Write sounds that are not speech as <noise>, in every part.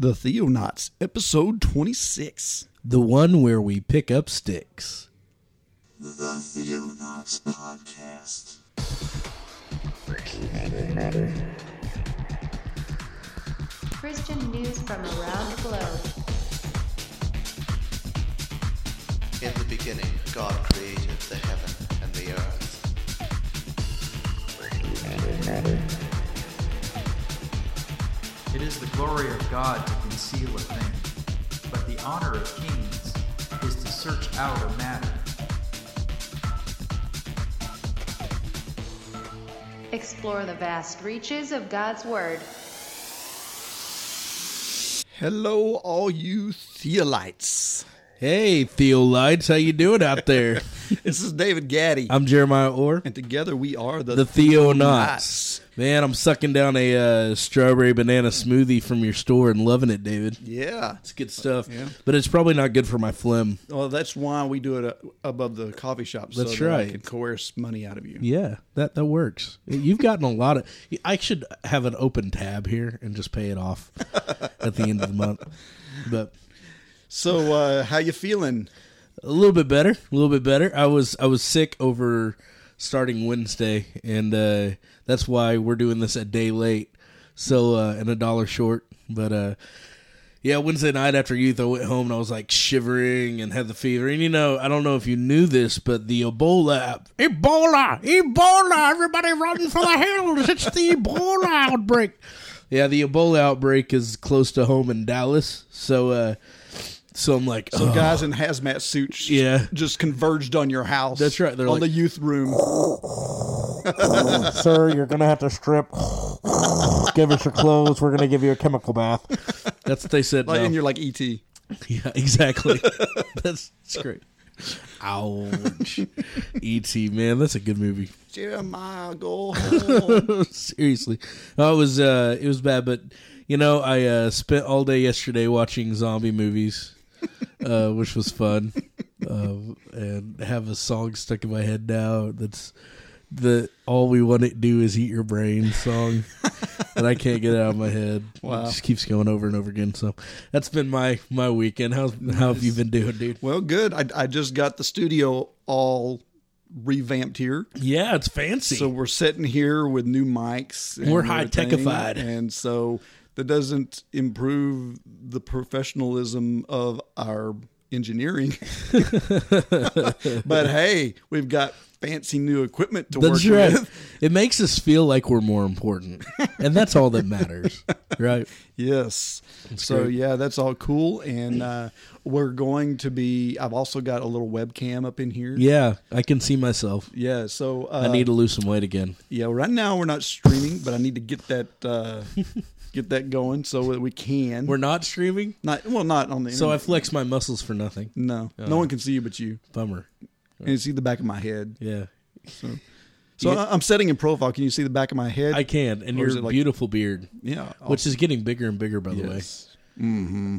The Theonauts, episode 26. The one where we pick up sticks. The Theonauts Podcast. Christian news from around the globe. In the beginning, God created the heaven and the earth. It is the glory of God to conceal a thing, but the honor of kings is to search out a matter. Explore the vast reaches of God's Word. Hello, all you Theolites. Hey, Theolites, how you doing out there? <laughs> <laughs> This is David Gaddy. I'm Jeremiah Orr, and together we are the, the Theonauts. Man, I'm sucking down a uh, strawberry banana smoothie from your store and loving it, David. Yeah. It's good stuff, Yeah. but it's probably not good for my phlegm. Well, that's why we do it uh, above the coffee shop. That's so that I right. can coerce money out of you. Yeah, that that works. You've gotten a lot of. I should have an open tab here and just pay it off <laughs> at the end of the month. But So, uh, how you feeling? A little bit better, a little bit better. I was I was sick over starting Wednesday, and uh, that's why we're doing this a day late, so uh, and a dollar short. But uh, yeah, Wednesday night after youth, I went home and I was like shivering and had the fever. And you know, I don't know if you knew this, but the Ebola, Ebola, Ebola, everybody running for the hills! It's the Ebola outbreak. Yeah, the Ebola outbreak is close to home in Dallas, so. uh so I'm like, So, oh. guys in hazmat suits Yeah. just converged on your house. That's right. They're on like- the youth room. <laughs> sir, you're gonna have to strip. give us your clothes. We're gonna give you a chemical bath. That's what they said. Like, no. And you're like, E E.T. <laughs> yeah, exactly. that's, <laughs> that's great. Ouch. E.T. Man, that's a good movie. Jeremiah, go home. Seriously, no, it was uh, it was bad, but you know, I uh, spent all day yesterday watching zombie movies, <laughs> uh, which was fun, uh, and have a song stuck in my head now. That's the all we want to do is eat your brain song, <laughs> and I can't get it out of my head. Wow. it just keeps going over and over again. So that's been my my weekend. How's how have you been doing, dude? well, good. I, I just got the studio all revamped here. Yeah, it's fancy. So we're sitting here with new mics. and We're high-techified. and so that doesn't improve the professionalism of our engineering. <laughs> but hey, we've got fancy new equipment to That's work right. with. It makes us feel like we're more important, and that's all that matters, <laughs> right? Yes. so great. yeah, that's all cool, and uh, we're going to be. I've also got a little webcam up in here. Yeah, I can see myself. Yeah. So uh, I need to lose some weight again. Yeah, right now we're not streaming, but I need to get that uh, <laughs> get that going so that we can. We're not streaming, not well, not on the. so I flex my muscles for nothing. no, no one can see you but you, Bummer. and you see the back of my head. Yeah, So You- I- I'm setting in profile. Can you see the back of my head? I can, and your like- beautiful beard, yeah, which is getting bigger and bigger, by the way. Mm-hmm.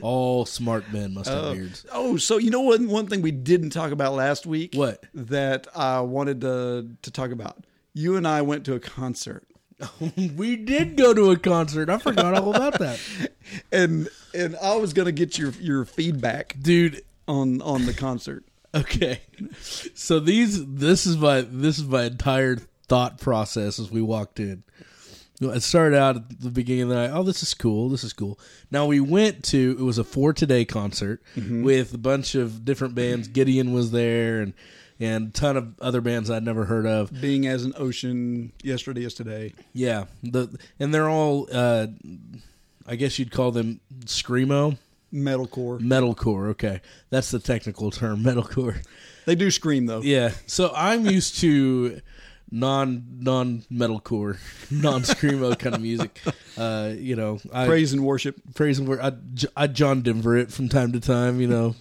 <laughs> All smart men must have Oh, beards. oh, so you know what? One thing we didn't talk about last week. What? that I wanted to to talk about. You and I went to a concert, <laughs> we did go to a concert. I forgot all about that, <laughs> and and I was gonna get your your feedback dude. on on the concert. Okay, so these this is my this is my entire thought process as we walked in. It started out at the beginning of the night. Oh, this is cool. This is cool. Now we went to it was a for today concert mm-hmm. with a bunch of different bands. Gideon was there and and a ton of other bands I'd never heard of. Being as an ocean, yesterday is today. Yeah, the and they're all uh, I guess you'd call them screamo Metalcore. metalcore. Okay, that's the technical term, <laughs> metalcore. They do scream though. Yeah. So I'm used to non non metalcore, non screamo kind of music. <laughs> Uh, you know, I Praise and worship. praise and word. I, I John Denver it from time to time. You know,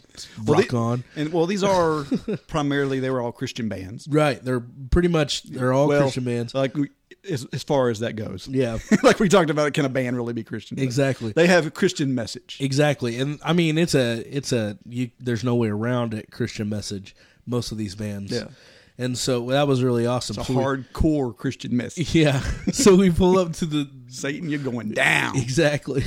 Well, rock the- on. And well, these are <laughs> primarily they were all Christian bands. Right. They're pretty much they're all well, Christian bands. Like we, as, as far as that goes. Yeah. <laughs> like we talked about, can a band really be Christian? Exactly. They have a Christian message. Exactly, and I mean it's a it's a you, there's no way around it. Christian message. Most of these bands, Yeah. And so that was really awesome. It's a So we- hardcore Christian message. <laughs> yeah. So we pull up to the Satan, you're going down. exactly.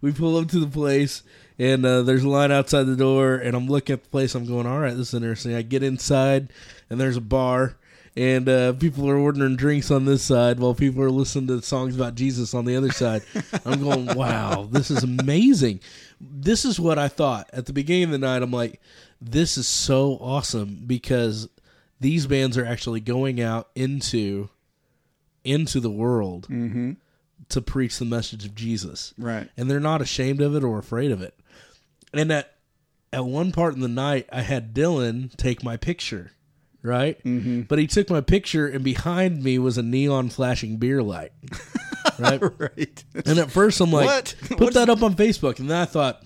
We pull up to the place, and uh, there's a line outside the door, and I'm looking at the place. I'm going, all right, this is interesting. I get inside, and there's a bar, and uh, people are ordering drinks on this side while people are listening to songs about Jesus on the other side. <laughs> I'm going, wow, this is amazing. This is what I thought at the beginning of the night. I'm like, this is so awesome because these bands are actually going out into into the world to preach the message of Jesus Right. and they're not ashamed of it or afraid of it. And at at one part in the night, I had Dylan take my picture, right? Mm-hmm. But he took my picture, and behind me was a neon flashing beer light, <laughs> right? Right. and at first, I'm like, What? "Put What's- that up on Facebook," and then I thought.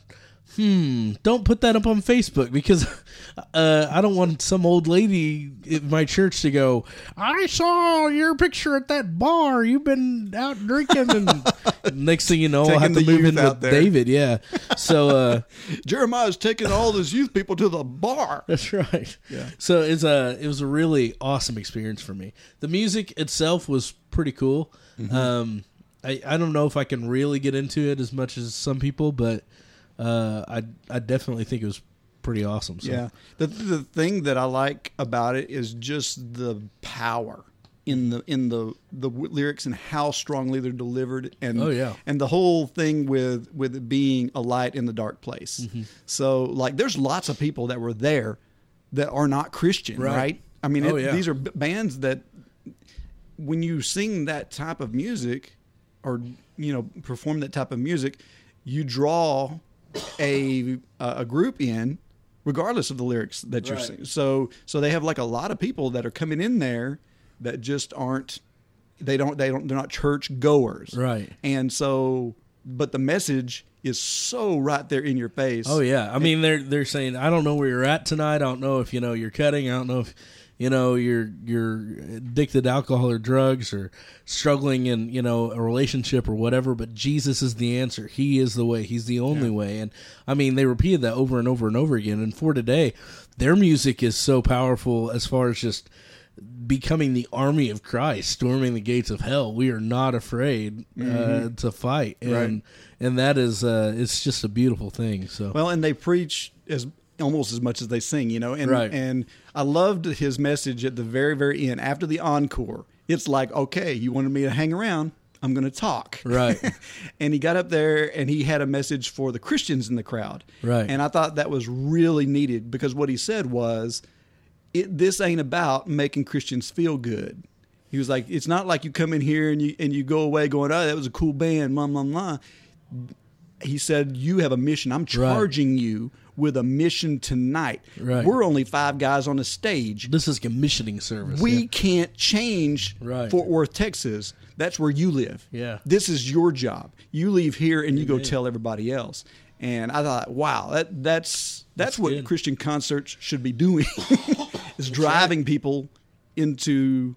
Hmm, don't put that up on Facebook because <laughs> uh, I don't want some old lady at my church to go, I saw your picture at that bar. You've been out drinking. And <laughs> next thing you know, I'll have to move in with there. David. Yeah. So, uh, <laughs> Jeremiah's taking all those youth people to the bar. That's right. Yeah. So it's a it was a really awesome experience for me. The music itself was pretty cool. Um, I I don't know if I can really get into it as much as some people, but uh, I I definitely think it was pretty awesome. So. Yeah. The the thing that I like about it is just the power in the in the the lyrics and how strongly they're delivered and Oh, yeah. and the whole thing with with it being a light in the dark place. Mm-hmm. So like there's lots of people that were there that are not Christian, Right. right? I mean, Oh, it, yeah. these are b- bands that when you sing that type of music or you know perform that type of music, you draw a a group in regardless of the lyrics that you're Right. singing. So so they have like a lot of people that are coming in there that just aren't they don't they don't they're not church goers. Right. And so but the message is so right there in your face. Oh yeah, I mean they're they're saying I don't know where you're at tonight. I don't know if you know you're cutting. I don't know if you know you're you're addicted to alcohol or drugs or struggling in you know a relationship or whatever. But Jesus is the answer. He is the way. He's the only way. And I mean they repeated that over and over and over again. And for today, their music is so powerful as far as just becoming the army of Christ, storming the gates of hell. We are not afraid uh, to fight, and Right. and that is uh, it's just a beautiful thing. So Well, and they preach as almost as much as they sing, you know. And Right. and I loved his message at the very very end after the encore. It's like, okay, you wanted me to hang around. I'm going to talk. Right. <laughs> and he got up there and he had a message for the Christians in the crowd. Right. And I thought that was really needed because what he said was, it, this ain't about making Christians feel good. He was like, it's not like you come in here and you and you go away going, oh, that was a cool band, blah blah blah. He said, you have a mission. I'm charging you with a mission tonight. Right. We're only five guys on the stage. this is commissioning service. We yeah. can't change Right. Fort Worth, Texas. That's where you live. Yeah. This is your job. You leave here and you go tell everybody else. And I thought, wow, that that's that's, That's what good. Christian concerts should be doing. <laughs> is driving people into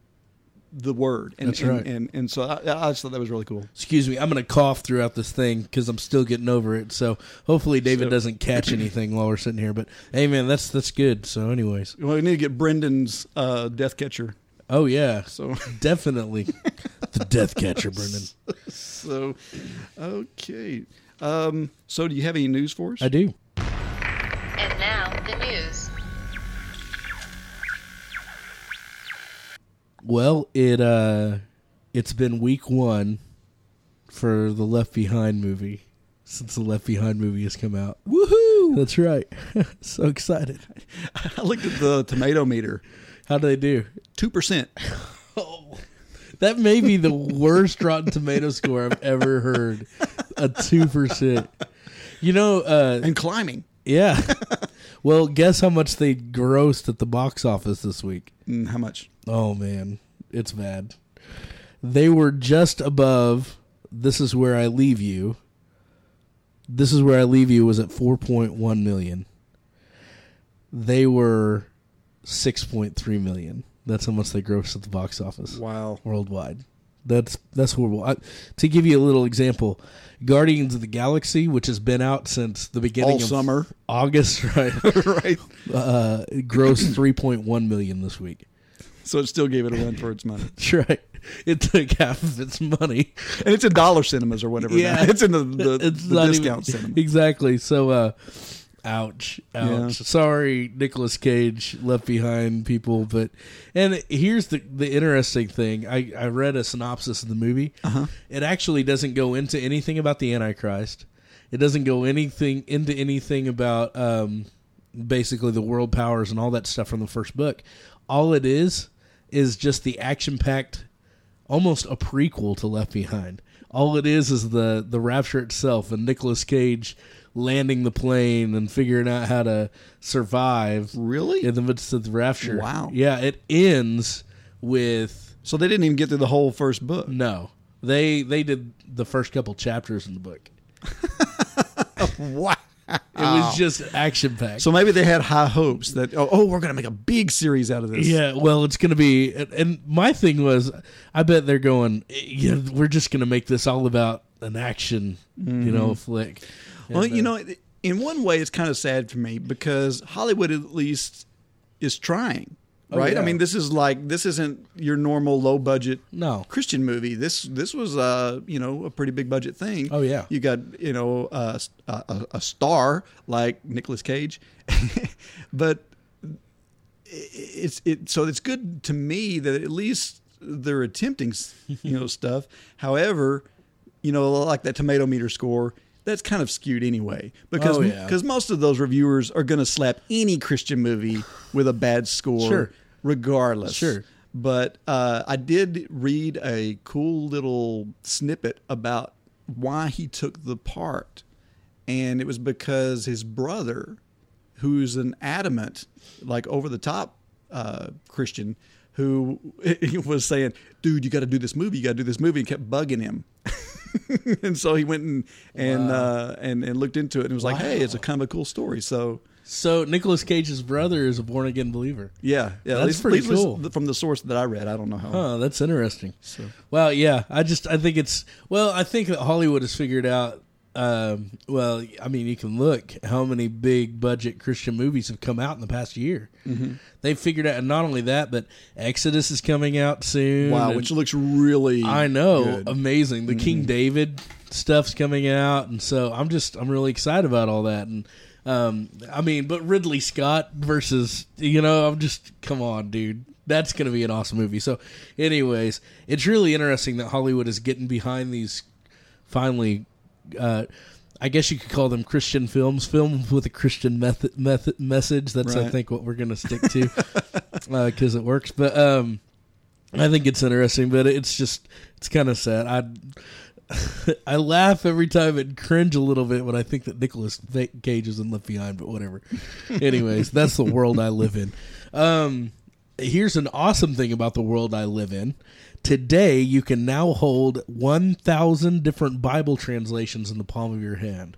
the word. And That's and, right. and, and so I, I just thought that was really cool. Excuse me, I'm going to cough throughout this thing because I'm still getting over it. So hopefully David So- doesn't catch anything while we're sitting here. But hey, man, that's that's good. So, anyways, Well, we need to get Brendan's uh, Death Catcher. oh yeah, So <laughs> definitely the death catcher, Brendan. <laughs> so okay. Um, so do you have any news for us? I do. And now the news. Well, it uh, it's been week one for the Left Behind movie since the Left Behind movie has come out. Woohoo! That's right. <laughs> so excited. I looked at the tomato meter. How do they do? Two percent. <laughs> Oh, that may be the worst Rotten Tomato score I've ever heard. A two percent. You know, uh, and climbing. yeah. <laughs> Well, guess how much they grossed at the box office this week? Mm, how much? Oh man, it's bad. They were just above. This is where I leave you. This is where I leave you was at four point one million. They were six point three million. That's how much they grossed at the box office Wow. worldwide. That's that's horrible. I, to give you a little example, Guardians of the Galaxy, which has been out since the beginning All of summer. August, <laughs> right? <laughs> right. uh, grossed three point one million this week. so it still gave it a run for its money. <laughs> That's right. It took half of its money. And it's in dollar cinemas or whatever. now. it's in the, the, the discount even- cinema. Exactly. So, uh, ouch, ouch. Yeah. Sorry, Nicolas Cage left behind people, but and here's the the interesting thing. I I read a synopsis of the movie. Uh-huh. It actually doesn't go into anything about the Antichrist. It doesn't go anything into anything about um, basically the world powers and all that stuff from the first book. All it is is just the action packed, almost a prequel to Left Behind. All it is is the the rapture itself and Nicolas Cage landing the plane and figuring out how to survive Really? in the midst of the rapture. Wow. Yeah, it ends with So they didn't even get through the whole first book. no. They they did the first couple chapters in the book. <laughs> Wow. It was just action packed. So maybe they had high hopes that oh, oh we're going to make a big series out of this. Yeah, well, it's going to be, and- and my thing was, I bet they're going. Eh, yeah, we're just going to make this all about an action, you know, mm-hmm. flick. Well, you know, in one way, it's kind of sad for me because Hollywood at least is trying, Oh, right? yeah. I mean, this is like this isn't your normal low budget no, Christian movie. This this was uh you know a pretty big budget thing. Oh, yeah. you got you know uh, a, a, a star like Nicolas Cage, <laughs> but it's it so it's good to me that at least they're attempting you know <laughs> stuff. However, you know like that tomato meter score. That's kind of skewed anyway, because Oh, yeah. because most of those reviewers are going to slap any Christian movie with a bad score, Sure. regardless. Sure. But uh, I did read a cool little snippet about why he took the part, and it was because his brother, who's an adamant, like over the top uh, Christian, who <laughs> was saying, "Dude, you got to do this movie. You got to do this movie," and kept bugging him. <laughs> and so he went and and uh, and and looked into it and was like, "Hey, it's a kind of a cool story." So so Nicolas Cage's brother is a born again believer. yeah, yeah, That's least, pretty cool. from the source that I read. I don't know how. Huh, that's interesting. So Well, yeah, I just I think it's well, I think that Hollywood has figured out. Um, well, I mean, you can look how many big budget Christian movies have come out in the past year. Mm-hmm. They've figured out, and not only that, but Exodus is coming out soon. wow, which looks really I know, good. amazing. The King David stuff's coming out, and so I'm just I'm really excited about all that. And um, I mean, but Ridley Scott versus you know, I'm just come on, dude. That's going to be an awesome movie. So, anyways, it's really interesting that Hollywood is getting behind these. Finally, uh, I guess you could call them Christian films, films with a Christian method, method message. That's I think what we're going to stick to <laughs> because it works. But um, I think it's interesting, but it's just it's kind of sad. I <laughs> I laugh every time and cringe a little bit when I think that Nicolas Cage is in Left Behind, but whatever. <laughs> Anyways, that's the world I live in. Um, here's an awesome thing about the world I live in. Today, you can now hold 1,000 different Bible translations in the palm of your hand.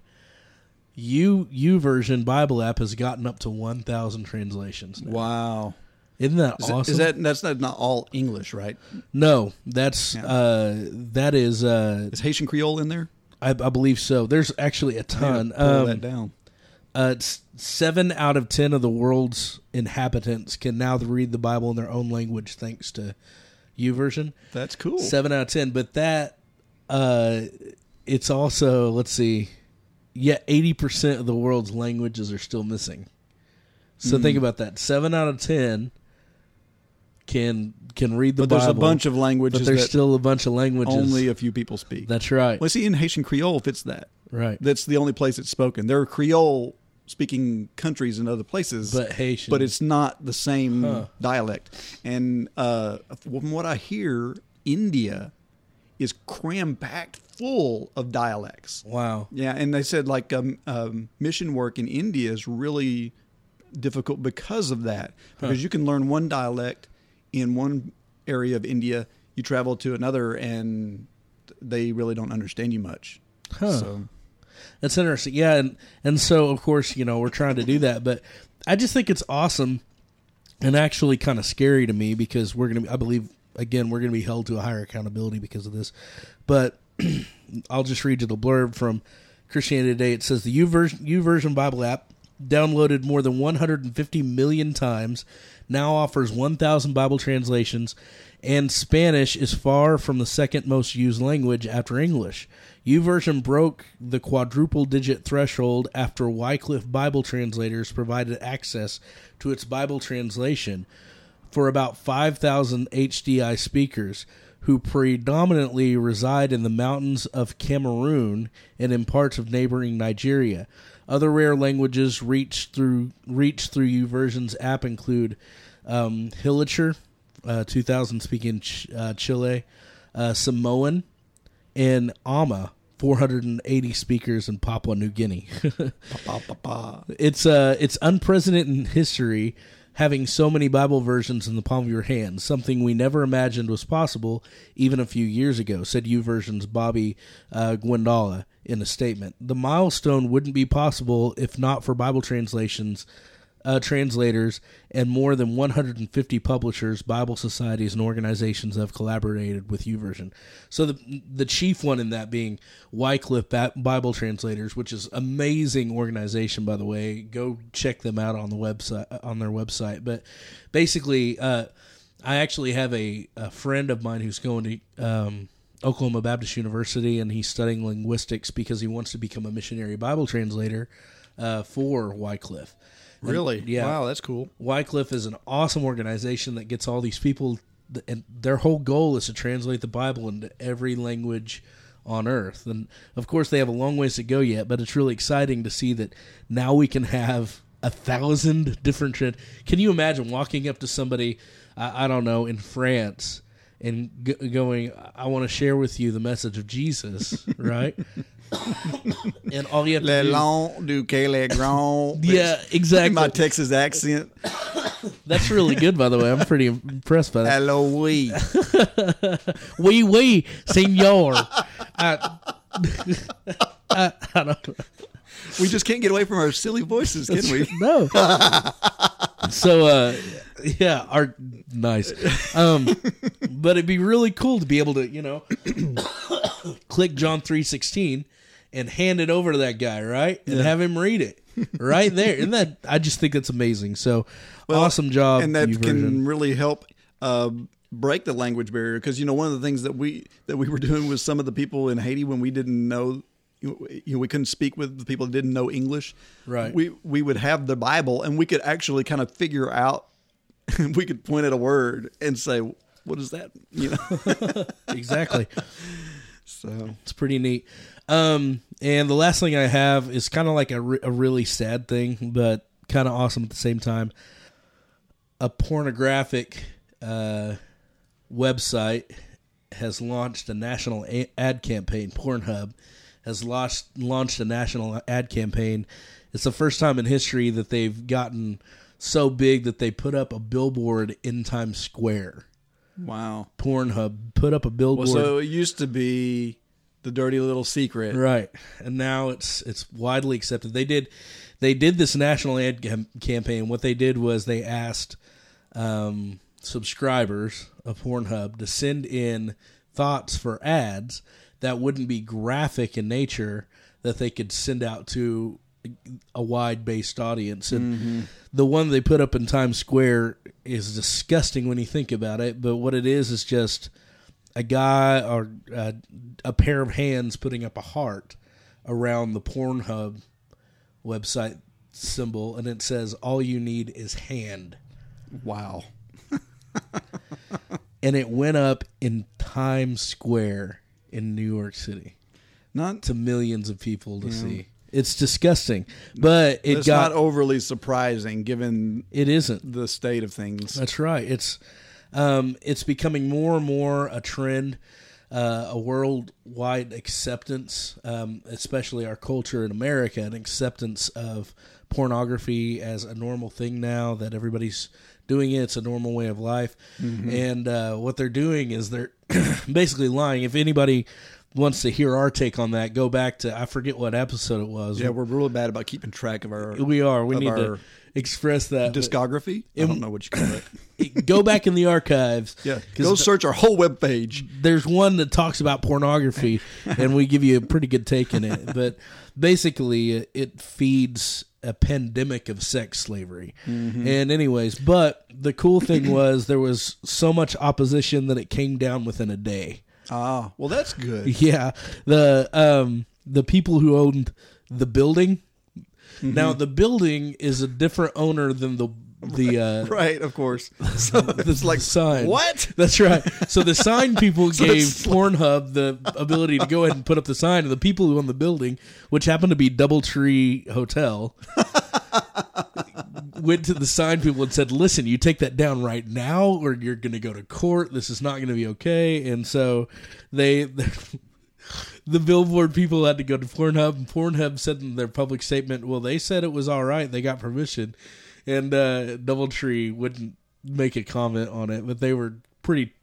U YouVersion Bible app has gotten up to 1,000 translations. Now. wow. Isn't that Is, awesome? is that that's not, not all English, right? no, that's uh, that is uh, Is Haitian Creole in there? I, I believe so. There's actually a ton. Pull Um, that down. uh, seven out of ten of the world's inhabitants can now read the Bible in their own language thanks to YouVersion. That's cool. Seven out of ten, but that uh, it's also let's see, yeah, eighty percent of the world's languages are still missing. So Hmm. think about that. Seven out of ten can can read the Bible, But there's a bunch of languages but there's still a bunch of languages. only a few people speak. That's right. well, see, in Haitian Creole fits that. right. That's the only place it's spoken. There are Creole speaking countries and other places, But Haitian. but it's not the same Huh. dialect. And uh, from what I hear, India is cram packed full of dialects. wow. Yeah, and they said like um, um, mission work in India is really difficult because of that. Because you can learn one dialect in one area of India, you travel to another, and they really don't understand you much. Huh. So That's interesting. Yeah, and and so of course, you know, we're trying to do that, but I just think it's awesome and actually kind of scary to me because we're to I believe again, we're to be held to a higher accountability because of this. But <clears throat> I'll just read you the blurb from Christianity Today. It says the U version Bible app downloaded more than 150 million times, now offers 1,000 Bible translations, and Spanish is far from the second most used language after English. YouVersion broke the quadruple digit threshold after Wycliffe Bible translators provided access to its Bible translation for about 5,000 HDI speakers who predominantly reside in the mountains of Cameroon and in parts of neighboring Nigeria. Other rare languages reached through reached through YouVersion's app include um, uh, 2000 speaking Ch- uh, Chile, uh, Samoan, and Ama, 480 speakers in Papua New Guinea. Pa, pa, pa. it's uh it's unprecedented in history having so many bible versions in the palm of your hand something we never imagined was possible even a few years ago said YouVersion's bobby uh, in a statement the milestone wouldn't be possible if not for bible translations uh, translators and more than 150 publishers, Bible societies, and organizations have collaborated with YouVersion. So the the chief one in that being Wycliffe Bible Translators, which is amazing organization by the way. Go check them out on the website on their website. But basically, uh, I actually have a, a friend of mine who's going to. Um, Oklahoma Baptist University, and he's studying linguistics because he wants to become a missionary Bible translator uh, for Wycliffe. And- Really? yeah. Wow, that's cool. Wycliffe is an awesome organization that gets all these people, and their whole goal is to translate the Bible into every language on earth. And of course, they have a long ways to go yet, but it's really exciting to see that now we can have a thousand different. Trend. Can you imagine walking up to somebody, I, I don't know, in France? And g- going, I want to share with you the message of Jesus, <laughs> right? And all you have to Le do, long du le grand. yeah, exactly. My Texas accent. <coughs> That's really good, by the way. I'm pretty impressed by that. Hello, we. Oui, oui, senor. I, <laughs> I, I don't We just can't get away from our silly voices, can we? No. <laughs> so, uh, yeah, our nice. Um, but it'd be really cool to be able to, you know, <coughs> click John three sixteen and hand it over to that guy, right, and have him read it <laughs> right there. And that I just think that's amazing. So, awesome job, and that YouVersion. can really help uh, break the language barrier because you know one of the things that we that we were doing with some of the people in Haiti when we didn't know you know we couldn't speak with the people that didn't know English Right. we we would have the Bible and we could actually kind of figure out <laughs> we could point at a word and say what is that you <laughs> know exactly. so It's pretty neat. Um, and the last thing I have is kind of like a, re- a really sad thing, but kind of awesome at the same time. A pornographic uh, website has launched a national a- ad campaign. Pornhub has launched launched a national ad campaign. It's the first time in history that they've gotten so big that they put up a billboard in Times Square. wow Pornhub put up a billboard. well so it used to be the dirty little secret Right, and now it's it's widely accepted. They did they did this national ad cam- campaign. What they did was they asked um, subscribers of Pornhub to send in thoughts for ads that wouldn't be graphic in nature that they could send out to a wide based audience. And the one they put up in Times Square is disgusting when you think about it. But what it is is just a guy or uh, a pair of hands putting up a heart around the Pornhub website symbol, and it says, "All you need is hand." wow <laughs> And it went up in Times Square in New York City not to millions of people to see. It's disgusting, but it it's got not overly surprising given it isn't. the state of things That's right. It's um, it's becoming more and more a trend, uh, a worldwide acceptance, um, especially our culture in America, an acceptance of pornography as a normal thing now that everybody's doing it. It's a normal way of life, and uh, what they're doing is they're <clears throat> basically lying. If anybody wants to hear our take on that, go back to I forget what episode it was. Yeah, we're really bad about keeping track of our we are. We need our to express that. discography. I don't know what you call it. <laughs> go back in the archives. <laughs> Yeah, go search our whole web page. there's one that talks about pornography, <laughs> and we give you a pretty good take in it. But basically, it, it feeds a pandemic of sex slavery. Mm-hmm. And anyways, but the cool thing was there was so much opposition that it came down within a day. Ah, well, that's good. <laughs> Yeah, the um the people who owned the building. Now the building is a different owner than the the uh, Right, of course. <laughs> So <laughs> it's like sign. What? That's right. So the sign people gave it's like- Pornhub the ability to go ahead and put up the sign, and the people who own the building, which happened to be DoubleTree Hotel, went to the sign people and said, "Listen, you take that down right now, or you're going to go to court. This is not going to be okay." And so they. <laughs> The billboard people had to go to Pornhub, and Pornhub said in their public statement, "Well, they said it was all right; they got permission." And uh, DoubleTree wouldn't make a comment on it, but they were pretty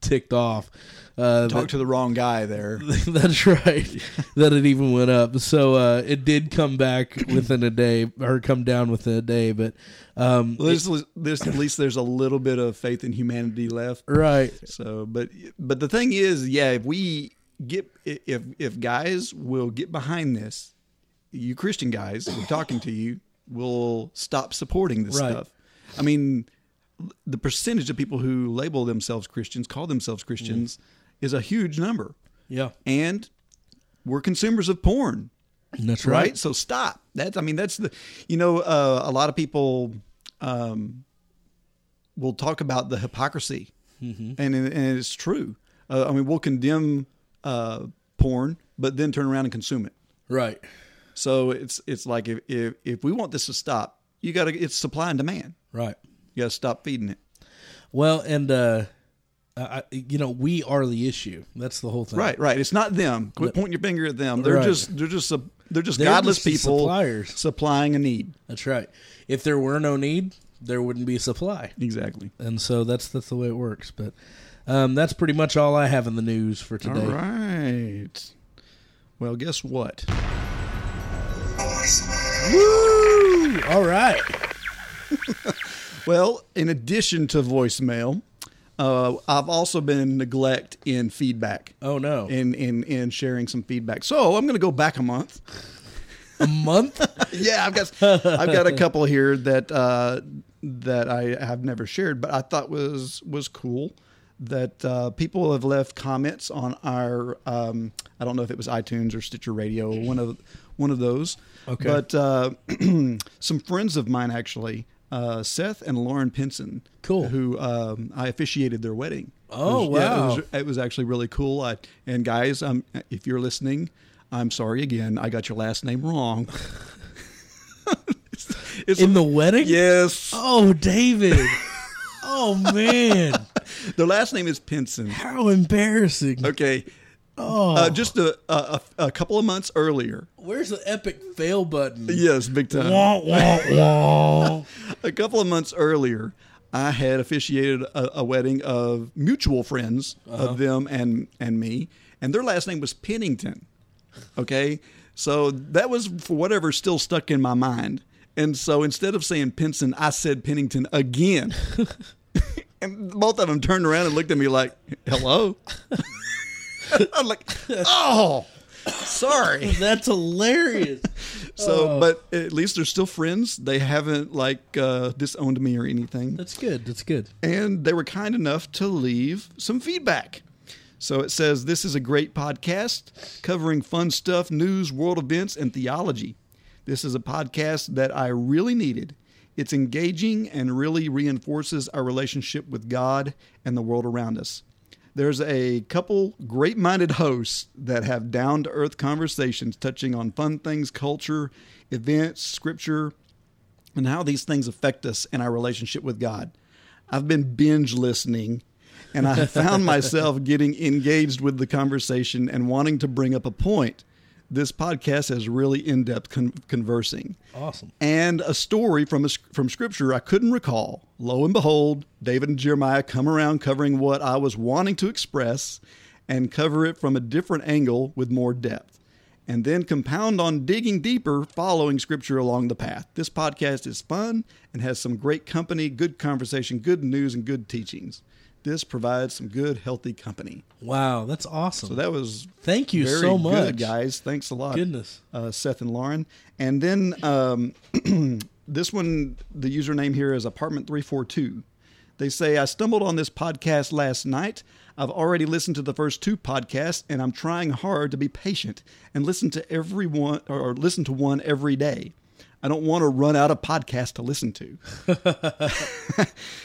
ticked off. Uh, Talk to the wrong guy there. <laughs> that's right. that it even went up. So uh, it did come back within a day, or come down within a day. But um, Well, there's, there's at least there's a little bit of faith in humanity left. right, So, but but the thing is, yeah, if we get if if guys will get behind this, you Christian guys, we're talking to you, will stop supporting this Right. stuff. I mean, the percentage of people who label themselves Christians, call themselves Christians, is a huge number, yeah, and we're consumers of porn that's right? right. So stop. That's I mean that's the you know uh, a lot of people um, will talk about the hypocrisy, and and it's true. Uh, I mean we'll condemn uh, porn, but then turn around and consume it. Right, So it's it's like if if, if we want this to stop, you got to it's supply and demand. right. You got to stop feeding it. Well, and uh, You know, we are the issue. That's the whole thing. Right, right. It's not them. Quit pointing your finger at them. They're Right. just they're just a, they're just They're godless just people suppliers. supplying a need. That's right. If there were no need, there wouldn't be supply. Exactly. and so that's that's the way it works. But um, that's pretty much all I have in the news for today. All right. Well, guess what? Woo! All right. <laughs> Well, in addition to voicemail, uh, I've also been in neglect in feedback. Oh no, In, in in sharing some feedback. So I'm going to go back a month. a month. <laughs> yeah, I've got I've got a couple here that uh, that I have never shared, but I thought was was cool. That uh, people have left comments on our um, I don't know if it was iTunes or Stitcher Radio, one of one of those. Okay. But uh, <clears throat> some friends of mine actually, uh, Seth and Lauren Pinson, Cool. who um, I officiated their wedding. Oh, It was- yeah, wow. it was, it was actually really cool. I, and guys, um, if you're listening, I'm sorry again. I got your last name wrong. it's, <laughs> it's- in the wedding. yes, Oh, David. <laughs> oh man, their last name is Pinson. how embarrassing. Okay, Oh, uh, just a, a a couple of months earlier. where's the epic fail button? Yes, big time. Wah, wah, wah. <laughs> a couple of months earlier, I had officiated a, a wedding of mutual friends of them and and me, and their last name was Pennington. Okay, so that was for whatever still stuck in my mind, and so instead of saying Pinson, I said Pennington again, <laughs> <laughs> and both of them turned around and looked at me like, "Hello." <laughs> I'm like, "Oh, sorry." <laughs> That's hilarious. So, but at least they're still friends. They haven't like uh, disowned me or anything. That's good. That's good. and they were kind enough to leave some feedback. So it says this is a great podcast covering fun stuff, news, world events, and theology. This is a podcast that I really needed. It's engaging and really reinforces our relationship with God and the world around us. There's a couple great minded hosts that have down to earth conversations touching on fun things, culture, events, scripture, and how these things affect us in our relationship with God. I've been binge listening and I <laughs> found myself getting engaged with the conversation and wanting to bring up a point. This podcast has really in depth con- conversing. Awesome. And a story from, a, from scripture I couldn't recall. Lo and behold, David and Jeremiah come around covering what I was wanting to express and cover it from a different angle with more depth and then compound on digging deeper following scripture along the path. This podcast is fun and has some great company, good conversation, good news, and good teachings. This provides some good, healthy company. Wow, that's awesome. So that was Thank you so good, much, guys. Thanks a lot. Goodness. uh, Seth and Lauren. And then um, <clears throat> this one, the username here is apartment342. They say, I stumbled on this podcast last night. I've already listened to the first two podcasts, and I'm trying hard to be patient and listen to every one or listen to one every day. I don't want to run out of podcasts to listen to.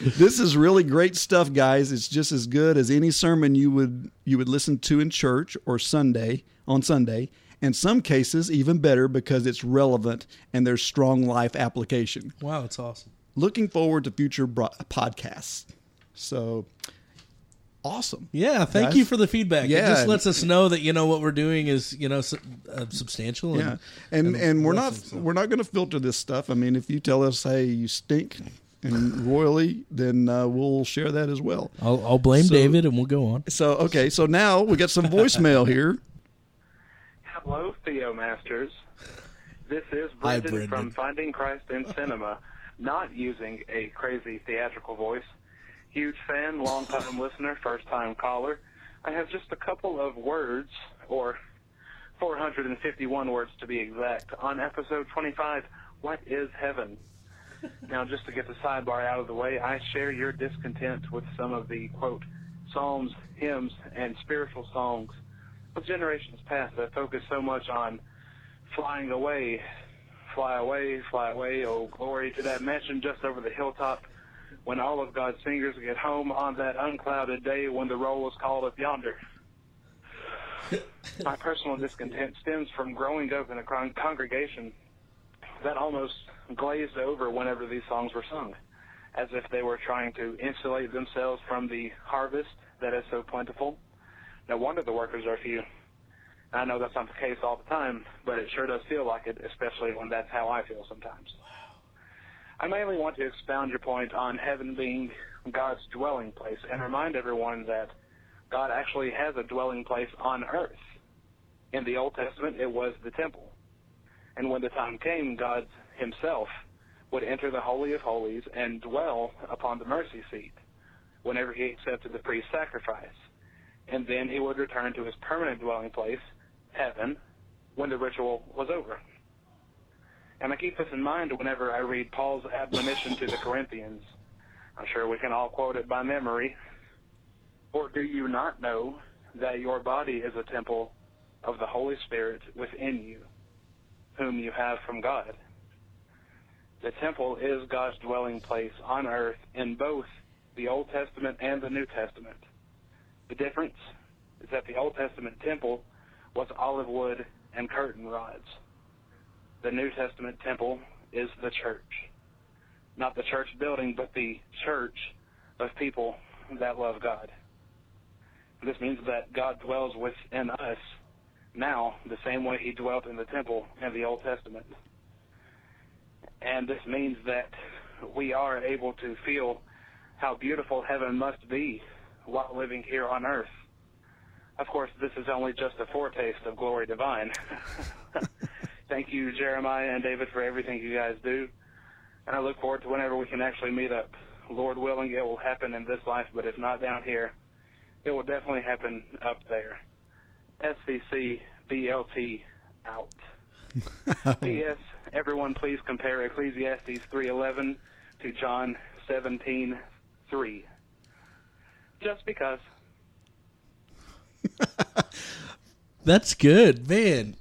<laughs> this is really great stuff, guys. It's just as good as any sermon you would you would listen to in church or Sunday on Sunday. In some cases, even better because it's relevant and there's strong life application. Wow, it's awesome. Looking forward to future bro- podcasts. So awesome. Yeah, thank Guys. you for the feedback. Yeah. It just lets us know that you know what we're doing is you know su- uh, substantial. Yeah, And, and and we're not so. we're not going to filter this stuff. I mean, if you tell us, hey, you stink, and royally, then uh, we'll share that as well. I'll, I'll blame So- David, and we'll go on. So okay, so now we got some voicemail here. Hello, Theo Masters. This is Hi, Brendan Brendan. from Finding Christ in Cinema, not using a crazy theatrical voice. Huge fan, long time listener, first time caller. I have just a couple of words, or 451 words to be exact, on episode 25 What is Heaven? <laughs> Now, just to get the sidebar out of the way, I share your discontent with some of the, quote, psalms, hymns, and spiritual songs of generations past that focus so much on flying away, fly away, fly away, oh glory to that mansion just over the hilltop when all of God's singers get home on that unclouded day when the roll is called up yonder. My personal discontent stems from growing up in a con- congregation that almost glazed over whenever these songs were sung, as if they were trying to insulate themselves from the harvest that is so plentiful. No wonder the workers are few. I know that's not the case all the time, but it sure does feel like it, especially when that's how I feel sometimes. I mainly want to expound your point on heaven being God's dwelling place and remind everyone that God actually has a dwelling place on earth. In the Old Testament, it was the temple. And when the time came, God himself would enter the Holy of Holies and dwell upon the mercy seat whenever he accepted the priest's sacrifice. And then he would return to his permanent dwelling place, heaven, when the ritual was over. And I keep this in mind whenever I read Paul's admonition to the Corinthians. I'm sure we can all quote it by memory. Or do you not know that your body is a temple of the Holy Spirit within you, whom you have from God? The temple is God's dwelling place on earth in both the Old Testament and the New Testament. The difference is that the Old Testament temple was olive wood and curtain rods. The New Testament temple is the church. Not the church building, but the church of people that love God. This means that God dwells within us now the same way he dwelt in the temple in the Old Testament. And this means that we are able to feel how beautiful heaven must be while living here on earth. Of course, this is only just a foretaste of glory divine. <laughs> Thank you, Jeremiah and David, for everything you guys do. And I look forward to whenever we can actually meet up. Lord willing, it will happen in this life, but if not down here, it will definitely happen up there. SCC BLT out. <laughs> P.S. Everyone, please compare Ecclesiastes 3:11 to John 17:3. Just because. <laughs> That's good, man.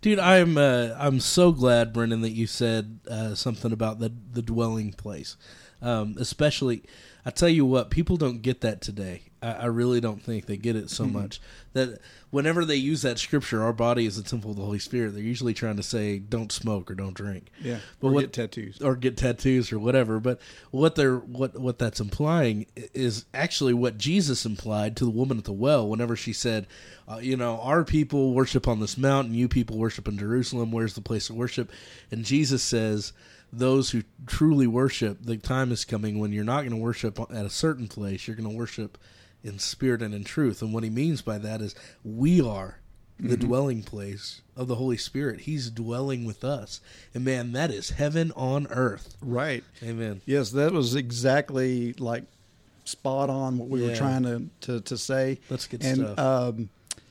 Dude, I'm uh, I'm so glad, Brendan, that you said uh, something about the the dwelling place. Um, especially, I tell you what, people don't get that today. I, I really don't think they get it so much that whenever they use that scripture, our body is a temple of the Holy Spirit. They're usually trying to say, "Don't smoke" or "Don't drink." Yeah, but or what, get tattoos. or get tattoos or whatever. But what they're what what that's implying is actually what Jesus implied to the woman at the well whenever she said, uh, "You know, our people worship on this mountain, you people worship in Jerusalem. Where's the place of worship?" And Jesus says. Those who truly worship, the time is coming when you're not going to worship at a certain place. You're going to worship in spirit and in truth. And what he means by that is we are the dwelling place of the Holy Spirit. He's dwelling with us. And man, that is heaven on earth. Right. Amen. Yes, that was exactly like spot on what we were trying to, to to say. That's good and, stuff. Um,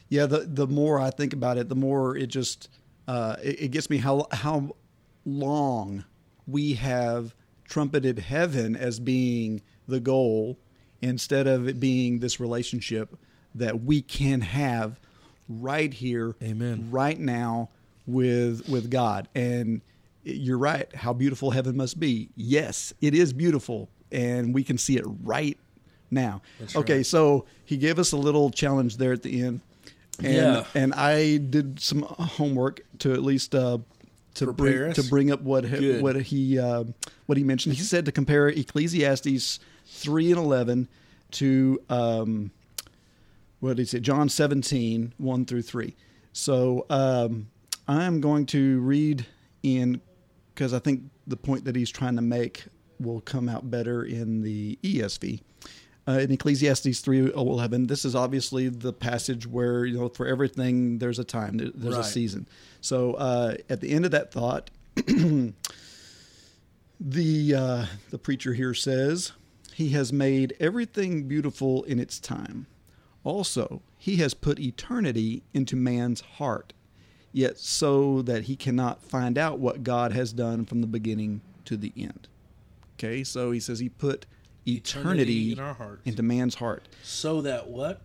yeah, the the more I think about it, the more it just uh, it, it gets me how how long we have trumpeted heaven as being the goal instead of it being this relationship that we can have right here, Amen. right now with with God. And you're right, how beautiful heaven must be. Yes, it is beautiful, and we can see it right now. okay, right. so he gave us a little challenge there at the end. And, Yeah. and I did some homework to at least uh, to bring to bring up what he, what he uh, what he mentioned. He said to compare Ecclesiastes three and eleven to um, what did he say? John 17, 1 through 3. So um, I'm going to read in, because I think the point that he's trying to make will come out better in the ESV. Uh, in Ecclesiastes 3:11, this is obviously the passage where you know for everything there's a time, there- there's Right. a season. So uh, at the end of that thought, <clears throat> the uh, the preacher here says, "He has made everything beautiful in its time. Also, he has put eternity into man's heart, yet so that he cannot find out what God has done from the beginning to the end." Okay, so he says he put eternity, Eternity in into man's heart. So that what?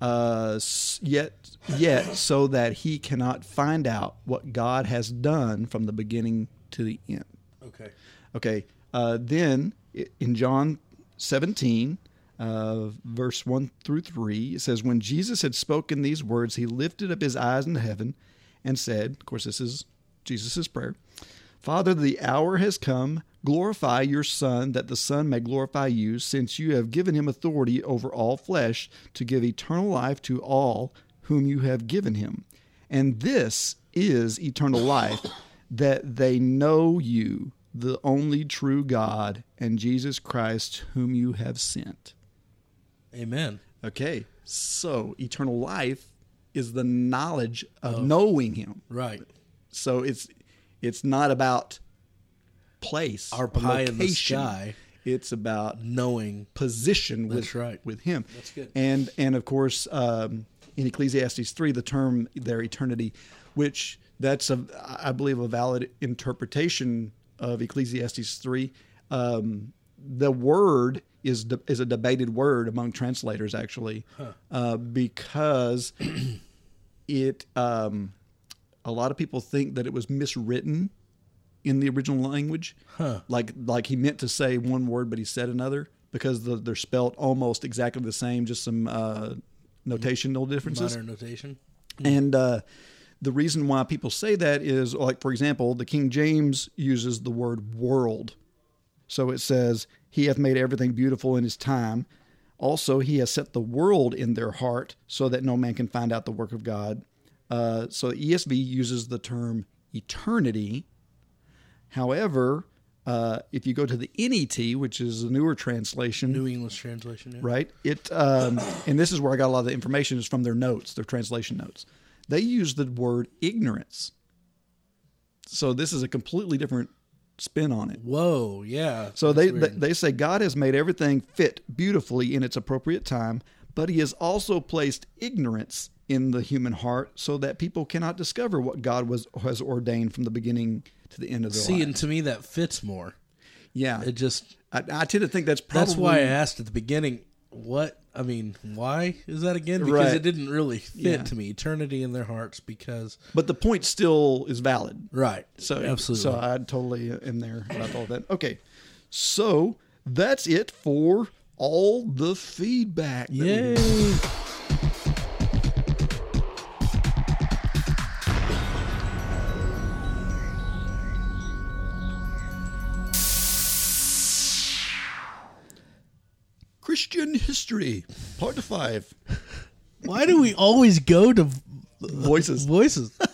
Uh, yet, yet, so that he cannot find out what God has done from the beginning to the end. Okay. Okay. Uh, then in John 17, uh, verse 1 through 3, it says, When Jesus had spoken these words, he lifted up his eyes into heaven and said, Of course, this is Jesus' prayer Father, the hour has come. Glorify your Son, that the Son may glorify you, since you have given him authority over all flesh to give eternal life to all whom you have given him. And this is eternal life, that they know you, the only true God, and Jesus Christ, whom you have sent. Amen. Okay, so eternal life is the knowledge of knowing him. Right. So it's it's not about place Our pie in the location. sky. It's about Knowing. position with That's right. with him. That's good. And and of course um, in Ecclesiastes three, the term their eternity, which that's a I believe a valid interpretation of Ecclesiastes three. Um, the word is de- is a debated word among translators actually, uh, because <clears throat> it um, a lot of people think that it was miswritten in the original language. Like like he meant to say one word, but he said another because the, they're spelt almost exactly the same, just some uh, notational differences. Minor notation. And uh, the reason why people say that is, like for example, the King James uses the word world. So it says, "He hath made everything beautiful in His time." Also, He has set the world in their heart, so that no man can find out the work of God. Uh, so ESV uses the term eternity. However, uh, if you go to the NET, which is a newer translation, New English translation. Yeah. right? It um, and this is where I got a lot of the information is from their notes, their translation notes. They use the word ignorance. So this is a completely different spin on it. Whoa. Yeah. So they, they they say God has made everything fit beautifully in its appropriate time, but He has also placed ignorance in the human heart so that people cannot discover what God was has ordained from the beginning to the end of their See, and to me that fits more. yeah, It just I, I tend to think that's probably that's why I asked at the beginning. What I mean, why is that again? Because Right. it didn't really fit Yeah. to me. Eternity in their hearts, because but the point still is valid. right. So absolutely. So I totally am there about all that. Okay, so that's it for all the feedback. Yay! Christian history, part five. Why do we always go to Voices. voices? <laughs>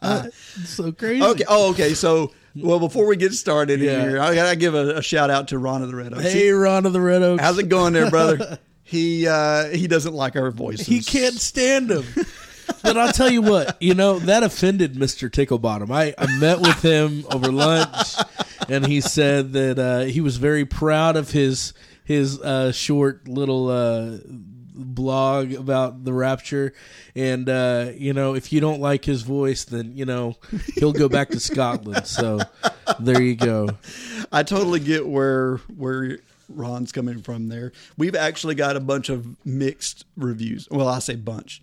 Uh, so crazy. Okay. Oh, okay. So, well, before we get started Yeah. here, I gotta give a, a shout out to Ron of the Red Oaks. Hey, Ron of the Red Oaks. how's it going there, brother? <laughs> he uh, he doesn't like our voices. He can't stand them. <laughs> but I'll tell you what, you know, that offended Mr. Ticklebottom. I, I met with him over lunch, and he said that uh, he was very proud of his his uh, short little uh, blog about the rapture, and uh, you know, if you don't like his voice, then you know he'll go back to <laughs> Scotland. So there you go. I totally get where where Ron's coming from there. We've actually got a bunch of mixed reviews. Well, I say bunch.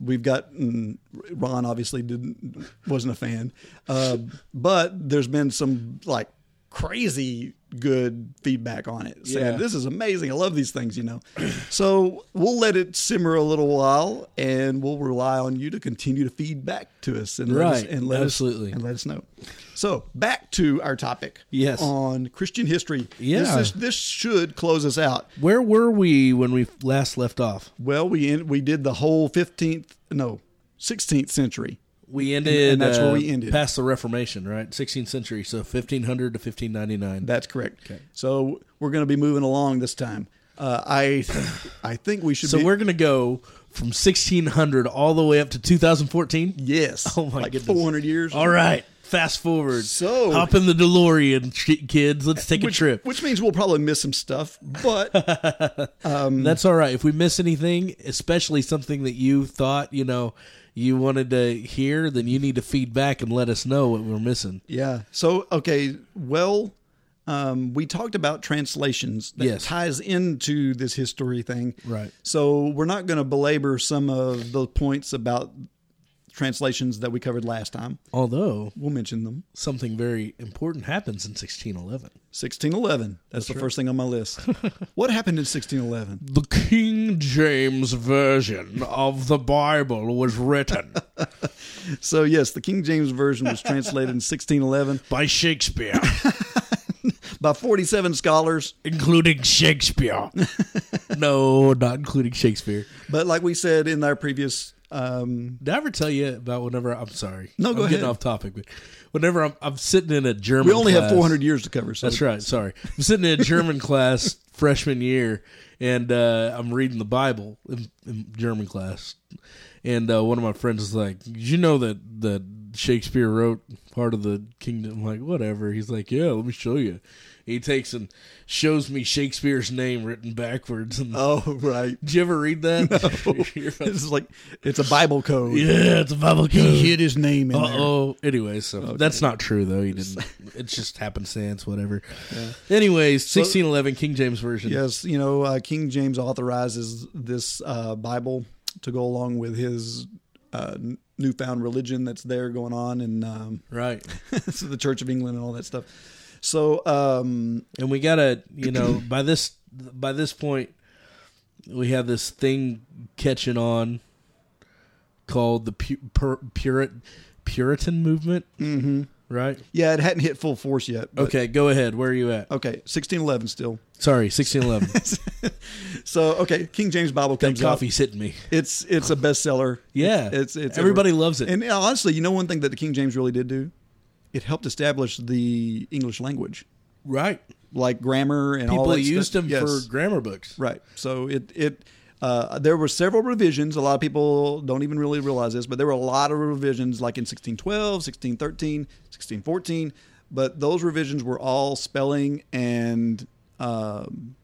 We've got mm, Ron obviously didn't wasn't a fan, uh, but there's been some like crazy good feedback on it saying Yeah. this is amazing. I love these things, you know. <clears throat> so we'll let it simmer a little while, and we'll rely on you to continue to feed back to us and let us, Right. and let Absolutely. us and let us know. So back to our topic. Yes. on Christian history. Yeah. this, is- this should close us out. Where were we when we last left off? Well, we en- we did the whole fifteenth, no, sixteenth century. We ended. and that's where uh, we ended. past the Reformation, right? 16th century, so 1500 to 1599. That's correct. Okay. So we're going to be moving along this time. Uh, I I think we should. so be, we're gonna go from 1600 all the way up to 2014. yes. Oh my like goodness. four hundred years. All right, fast forward. So- hop in the DeLorean, kids. Let's take Which, a trip. which means we'll probably miss some stuff, but <laughs> That's all right. If we miss anything, especially something that you thought you know you wanted to hear, then you need to feed back and let us know what we're missing. Yeah. So okay, well, um, we talked about translations that Yes. ties into this history thing. Right. So we're not going to belabor some of the points about translations that we covered last time. Although We'll mention them. something very important happens in 1611. 1611. That's, the first thing on my list. <laughs> what happened in 1611? The King James version of the Bible was written <laughs> So yes, the King James version was translated in 1611 <laughs> by Shakespeare, by 47 scholars. including Shakespeare. no, not including Shakespeare. But like we said in our previous um, Did I ever tell you about whenever I'm sorry? No, go I'm Getting off topic, but whenever I'm, I'm sitting in a German, we only have 400 years to cover. So That's right. Sorry, I'm sitting in a German <laughs> class freshman year, and uh, I'm reading the Bible in, in German class, and uh, one of my friends is like, "Did you know that that Shakespeare wrote part of the Kingdom?" I'm like, "Whatever." He's like, "Yeah, let me show you." He takes and shows me Shakespeare's name written backwards. And Oh right. did you ever read that? <laughs> You're <laughs> It's like it's a Bible code. yeah, it's a Bible code. He hid his name in Uh there. oh. Anyway, so that's not true though. He didn't. <laughs> It's just happenstance, whatever. Anyways, sixteen eleven King James version. Yes, you know, uh, King James authorizes this uh, Bible to go along with his uh, newfound religion that's there going on, and um, Right. so the Church of England and all that stuff. So, um, And we gotta, you <clears throat> know, by this by this point, we have this thing catching on called the pu- pur- Purit Puritan movement. Mm-hmm. Right. yeah, it hadn't hit full force yet. but- Okay, go ahead. Where are you at? Okay, sixteen eleven still. Sorry, sixteen eleven. <laughs> So, okay, King James Bible that comes out. coffee's hitting me. It's it's a bestseller. <laughs> Yeah, it's it's everybody loves it. And honestly, you know one thing that the King James really did do, it helped establish the English language, right. like grammar and all People that used stuff. them Yes. for grammar books. Right. So it it uh, there were several revisions. A lot of people don't even really realize this, but there were a lot of revisions, like in 1612, 1613, 1614. But those revisions were all spelling and um,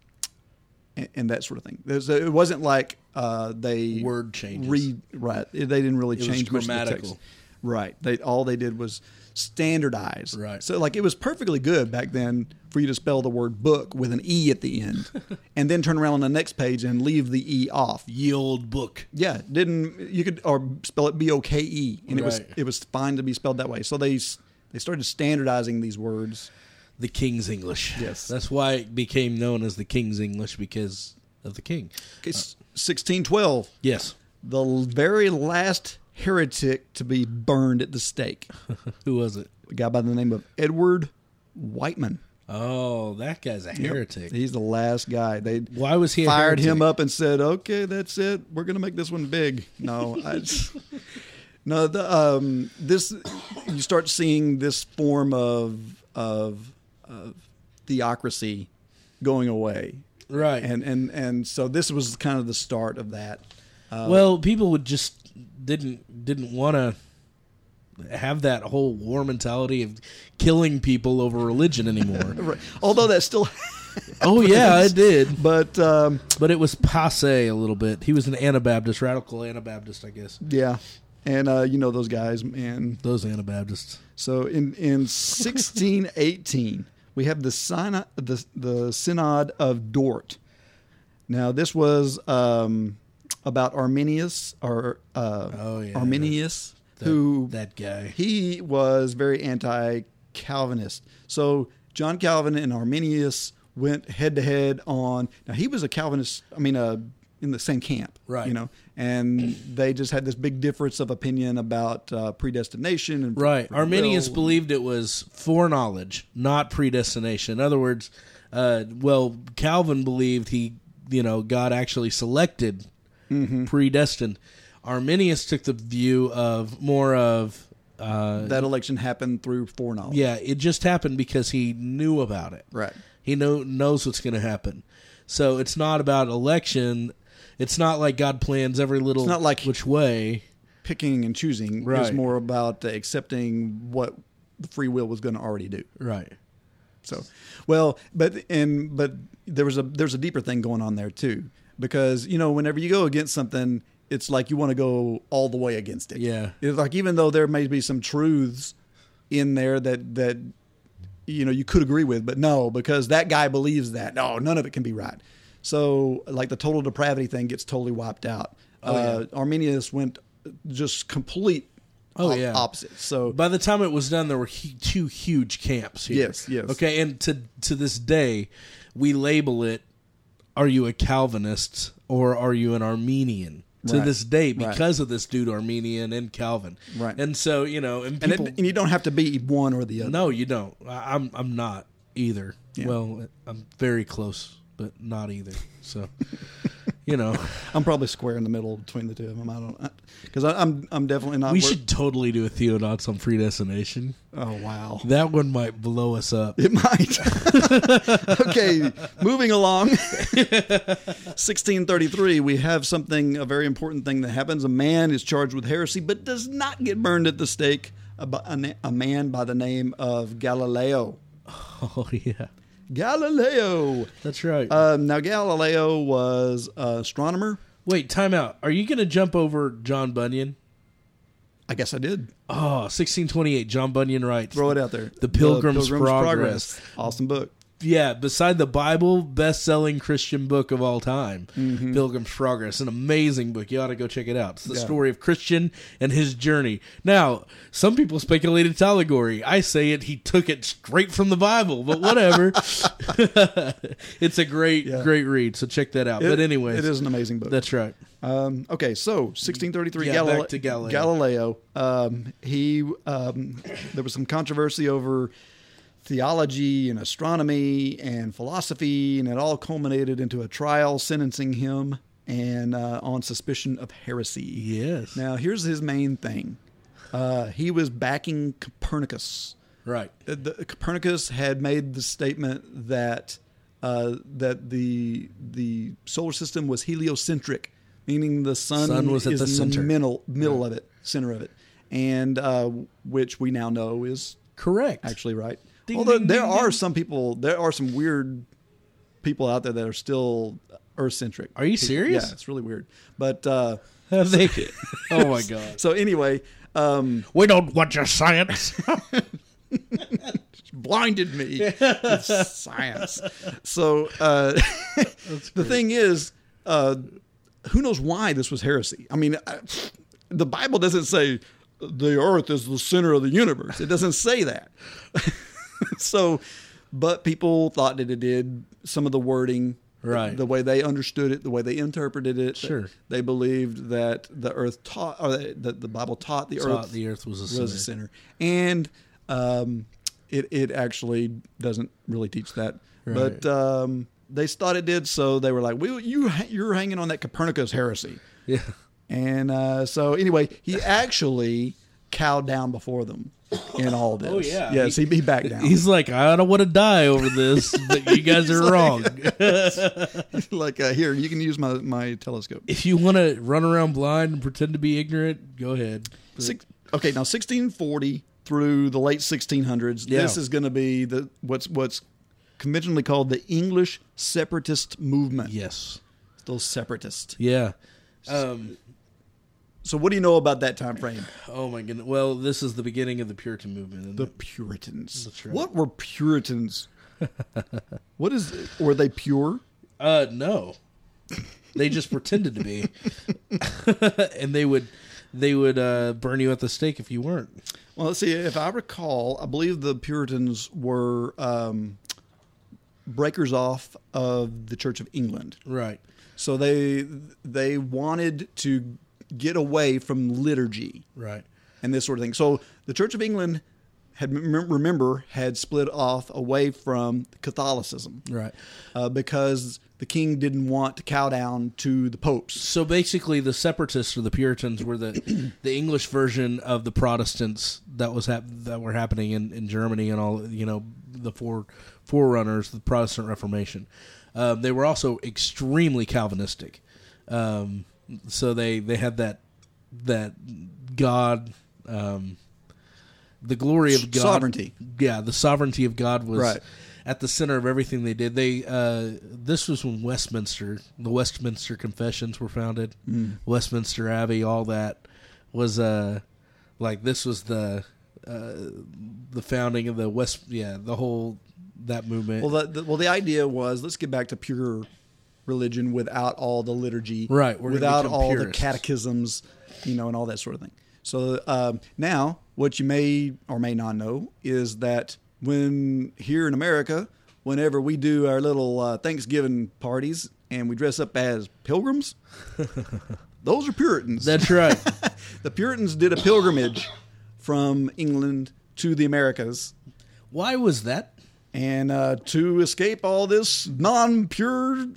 and, and that sort of thing. There's, it wasn't like uh, they Word changes. Right. They didn't really was change much of the text. Right. They all they did was standardize. Right. So like it was perfectly good back then for you to spell the word book with an e at the end, <laughs> and then turn around on the next page and leave the e off. Ye old book. Yeah, didn't you could or spell it b o k e, and it was it was fine to be spelled that way. So they they started standardizing these words. The King's English. Yes. That's why it became known as the King's English because of the King. Okay, sixteen twelve, Yes. the very last heretic to be burned at the stake, <laughs> Who was it? a guy by the name of Edward Wightman. Oh, that guy's a heretic. He's the last guy. They Why was he fired him up and said, "Okay, that's it. We're going to make this one big." No, I <laughs> <laughs> no. The um, this you start seeing this form of of of theocracy going away, Right. and and and so this was kind of the start of that. Uh, well, people would just didn't didn't want to have that whole war mentality of killing people over religion anymore. <laughs> Right. Although that still Oh <laughs> yeah, I did, but um, but it was passe a little bit. He was an Anabaptist, radical Anabaptist, I guess. yeah, and uh, you know those guys, and Those Anabaptists. so in in 1618 we have the synod, the the synod of Dort. Now this was um, about Arminius or uh, Oh, yeah. Arminius, That, who that guy? he was very anti-Calvinist. So John Calvin and Arminius went head to head on. Now he was a Calvinist. I mean, uh, in the same camp, Right. You know, and they just had this big difference of opinion about uh, predestination and Right. Arminius will. believed it was foreknowledge, not predestination. In other words, uh, well, Calvin believed he, you know, God actually selected, Mm-hmm. predestined. Arminius took the view of more of, uh, that election happened through foreknowledge. yeah, it just happened because he knew about it. Right. He know, knows what's going to happen. So it's not about election. It's not like God plans every little It's not like- which way. Picking and choosing is Right. more about accepting what the free will was going to already do. Right. So, well, but and but there was a there's a deeper thing going on there too, because you know whenever you go against something, it's like you want to go all the way against it. Yeah. it's like even though there may be some truths in there that that you know you could agree with, but no, because that guy believes that. No, none of it can be right. So, like the total depravity thing gets totally wiped out. uh, Arminius went just complete. Oh, yeah. opposite. So By the time it was done, there were hu two huge camps here. Yes, yes. Okay, and to to this day, we label it: Are you a Calvinist or are you an Arminian? To Right. this day, Right. because of this dude, Arminian and Calvin. Right. And so you know, and and, it, and you don't have to be one or the other. no, you don't. I, I'm I'm not either. Yeah. Well, I'm very close, but not either. So, <laughs> you know, <laughs> I'm probably square in the middle between the two of them. I don't because I'm I'm definitely not. we wor- should totally do a Theodots on predestination. Oh wow, That one might blow us up. it might. <laughs> okay, moving along. <laughs> 1633, we have something a very important thing that happens. A man is charged with heresy, but does not get burned at the stake. A, a a man by the name of Galileo. Oh yeah, Galileo. that's right. Um, now Galileo was an astronomer. Wait, time out. Are you going to jump over John Bunyan? I guess I did Oh, 1628, John Bunyan writes. throw it out there. The Pilgrim's Progress. Awesome book. Yeah, beside the Bible, best-selling Christian book of all time, Mm-hmm. Pilgrim's Progress, an amazing book. You ought to go check it out. It's the Yeah. story of Christian and his journey. Now, some people speculate it's allegory. I say it. He took it straight from the Bible, but whatever. <laughs> it's a great, Yeah. great read. So check that out. but It- anyways, it is an amazing book. That's right. Um, okay, so 1633 Yeah, Galile- back to Galileo. Galileo. Um, he um, there was some controversy over theology and astronomy and philosophy, and it all culminated into a trial sentencing him and uh, on suspicion of heresy. Yes. Now, here's his main thing. Uh, he was backing Copernicus. Right. Uh, the, Copernicus had made the statement that uh, that the the solar system was heliocentric, meaning the sun, Sun was at is the in center. middle middle of it, center of it, and uh, which we now know is Correct. actually right. Ding, Although ding, there ding, are some people, there are some weird people out there that are still Earth-centric. Are you serious? Yeah, it's really weird. But uh, Have they? <laughs> oh my god. <laughs> so anyway, um, We don't want your science. <laughs> blinded me science. So uh, the thing is, uh, who knows why this was heresy? I mean, I, the Bible doesn't say the earth is the center of the universe. It doesn't say that. <laughs> so, but people thought that it did. Some of the wording, Right. the way they understood it, the way they interpreted it, Sure. they believed that the earth taught, or that the Bible taught the Taught earth the earth was a was a center, and um, it it actually doesn't really teach that. But um, they thought it did, so they were like, "We you you're hanging on that Copernicus heresy," Yeah. and uh, so anyway, he actually cowed down before them in all this. Oh, yeah. yes, he, he backed down. He's like, I don't want to die over this, but you <laughs> guys are wrong. <laughs> like, uh, here you can use my my telescope. if you want to run around blind and pretend to be ignorant, go ahead. Six, okay, now 1640 through the late 1600s. Yeah. This is going to be the what's what's conventionally called the English separatist movement. Yes. Those separatists. Yeah. Um, So, what do you know about that time frame? oh my goodness. Well, this is the beginning of the Puritan movement. The it? Puritans. Right. What were Puritans? what is? Were they pure? Uh, no. They just pretended to be, <laughs> and they would, they would uh, burn you at the stake if you weren't. Well, let's see. If I recall, I believe the Puritans were um, breakers off of the Church of England. Right. So they they wanted to get away from liturgy Right. and this sort of thing. So the Church of England had remember had split off away from Catholicism, Right. uh, because the king didn't want to cow down to the popes. So basically, the separatists or the Puritans were the <clears throat> the English version of the Protestants that was hap- that were happening in, in Germany and all you know the four forerunners, the Protestant Reformation. Um, they were also extremely Calvinistic. Um, so they they had that that God. Um, the glory of God, Sovereignty. Yeah, the sovereignty of God was Right. at the center of everything they did. They uh, this was when Westminster, the Westminster Confessions were founded, Westminster Abbey, all that was uh, like this was the uh, the founding of the West, yeah, the whole that movement. Well, the, the, well, the idea was let's get back to pure religion without all the liturgy, Right, without all the catechisms, you know, and all that sort of thing. So um, now, what you may or may not know is that when here in America, whenever we do our little uh, Thanksgiving parties and we dress up as pilgrims, <laughs> those are Puritans. That's right. <laughs> the Puritans did a pilgrimage from England to the Americas Why was that? And uh, to escape all this non-pure